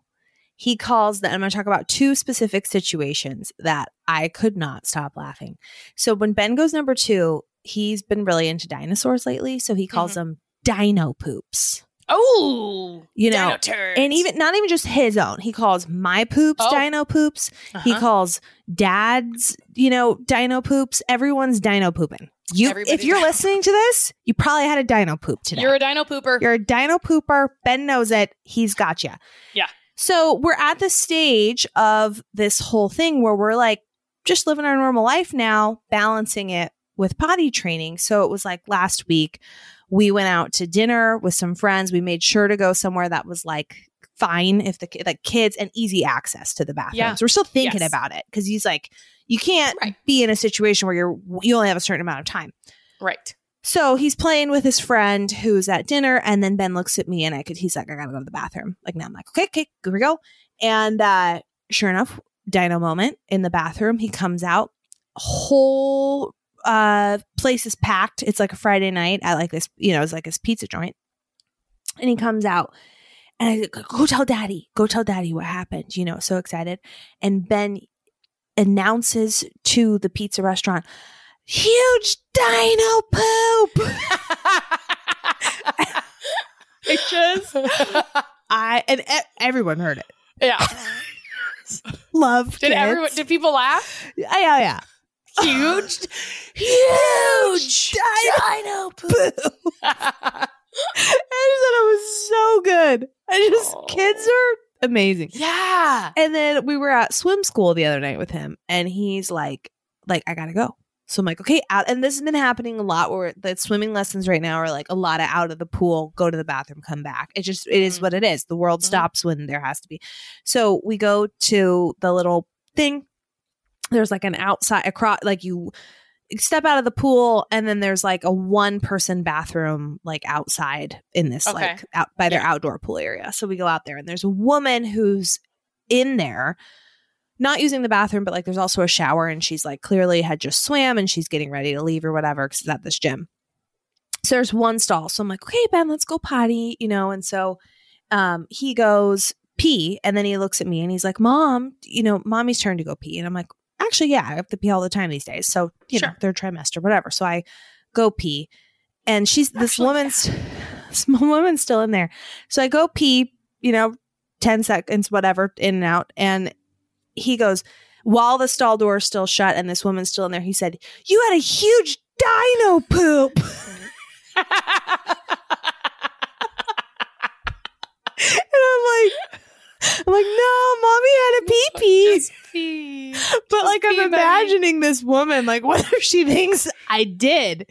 Speaker 3: he calls that I'm going to talk about two specific situations that I could not stop laughing. So when Ben goes number two, he's been really into dinosaurs lately. So he calls mm-hmm. them dino poops.
Speaker 4: Oh,
Speaker 3: You know. And even not even just his own. He calls my poops
Speaker 4: Oh.
Speaker 3: dino poops. He
Speaker 4: Uh-huh.
Speaker 3: calls dad's, you know, dino poops. Everyone's dino pooping. You, if you're listening to this, you probably had a dino poop today.
Speaker 4: You're a dino pooper.
Speaker 3: You're a dino pooper. Ben knows it. He's got you.
Speaker 4: Yeah.
Speaker 3: So we're at the stage of this whole thing where we're like just living our normal life now, balancing it with potty training. So it was like last week, we went out to dinner with some friends. We made sure to go somewhere that was like fine if the like kids and easy access to the bathrooms.
Speaker 4: Yeah.
Speaker 3: We're still thinking
Speaker 4: Yes.
Speaker 3: about it because he's like, you can't
Speaker 4: Right.
Speaker 3: be in a situation where you're you only have a certain amount of time.
Speaker 4: right.
Speaker 3: So he's playing with his friend who's at dinner, and then Ben looks at me and I could he's like, I gotta go to the bathroom. Like now I'm like, okay, okay, here we go. And uh sure enough, dino moment in the bathroom, he comes out, whole uh place is packed. It's like a Friday night at like this, you know, it's like this pizza joint. And he comes out and I go, go tell daddy, go tell daddy what happened, you know, so excited. And Ben announces to the pizza restaurant, huge dino poop. I just, I, and e- everyone heard it.
Speaker 4: yeah.
Speaker 3: Love it.
Speaker 4: Did everyone? Did people laugh?
Speaker 3: yeah, yeah, yeah.
Speaker 4: Huge.
Speaker 3: Huge dino poop. I just thought it was so good. I just,
Speaker 4: Oh.
Speaker 3: kids are amazing.
Speaker 4: yeah.
Speaker 3: And then we were at swim school the other night with him, and he's like, like I gotta go. So I'm like, okay, out. And this has been happening a lot where the swimming lessons right now are like a lot of out of the pool, go to the bathroom, come back. It just it is
Speaker 4: Mhm.
Speaker 3: what it is. The world
Speaker 4: Mhm.
Speaker 3: stops when there has to be. So we go to the little thing. There's like an outside across, like you step out of the pool, and then there's like a one person bathroom like outside in this
Speaker 4: Okay.
Speaker 3: like out by their
Speaker 4: Yeah.
Speaker 3: outdoor pool area. So we go out there, and there's a woman who's in there not using the bathroom, but like there's also a shower and she's like clearly had just swam and she's getting ready to leave or whatever because it's at this gym. So there's one stall. So I'm like, okay, Ben, let's go potty, you know, and so um he goes pee and then he looks at me and he's like, Mom, you know, mommy's turn to go pee. And I'm like, actually, yeah, I have to pee all the time these days. So, you know, third trimester, whatever. So I go pee. And she's this
Speaker 4: Actually,
Speaker 3: woman's this woman's still in there. So I go pee, you know, 10 seconds, whatever, in and out. And he goes, while the stall door is still shut and this woman's still in there, he said, You had a huge dino poop. And I'm like, I'm like, no, mommy had a pee pee.
Speaker 4: Pee.
Speaker 3: But like,
Speaker 4: pee,
Speaker 3: I'm imagining this woman, like, what if she thinks I did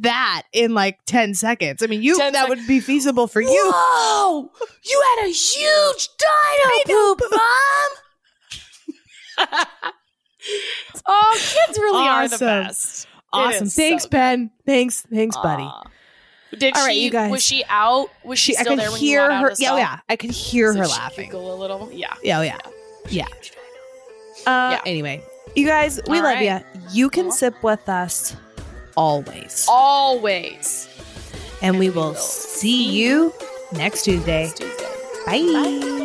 Speaker 3: that in like 10 seconds? I mean, you,
Speaker 4: 10
Speaker 3: that
Speaker 4: sec-
Speaker 3: would be feasible for you.
Speaker 4: Whoa! You had a huge dino poop, mom. oh, kids really are the best.
Speaker 3: Awesome. Thanks,
Speaker 4: so
Speaker 3: Ben. Thanks. Thanks, buddy.
Speaker 4: Did
Speaker 3: All right,
Speaker 4: she?
Speaker 3: you guys.
Speaker 4: Was she out? Was she,
Speaker 3: She, I
Speaker 4: still
Speaker 3: could
Speaker 4: there when you
Speaker 3: hear her. Yeah, oh, yeah. I could hear
Speaker 4: So
Speaker 3: her
Speaker 4: she
Speaker 3: laughing.
Speaker 4: a little. Yeah.
Speaker 3: Yeah, oh, yeah. Yeah. Uh,
Speaker 4: Yeah.
Speaker 3: Anyway, you guys, we
Speaker 4: All
Speaker 3: love
Speaker 4: right.
Speaker 3: you. You can sip with us always.
Speaker 4: Always.
Speaker 3: and we
Speaker 4: we
Speaker 3: will
Speaker 4: will
Speaker 3: see you next Tuesday.
Speaker 4: Next Tuesday.
Speaker 3: Bye.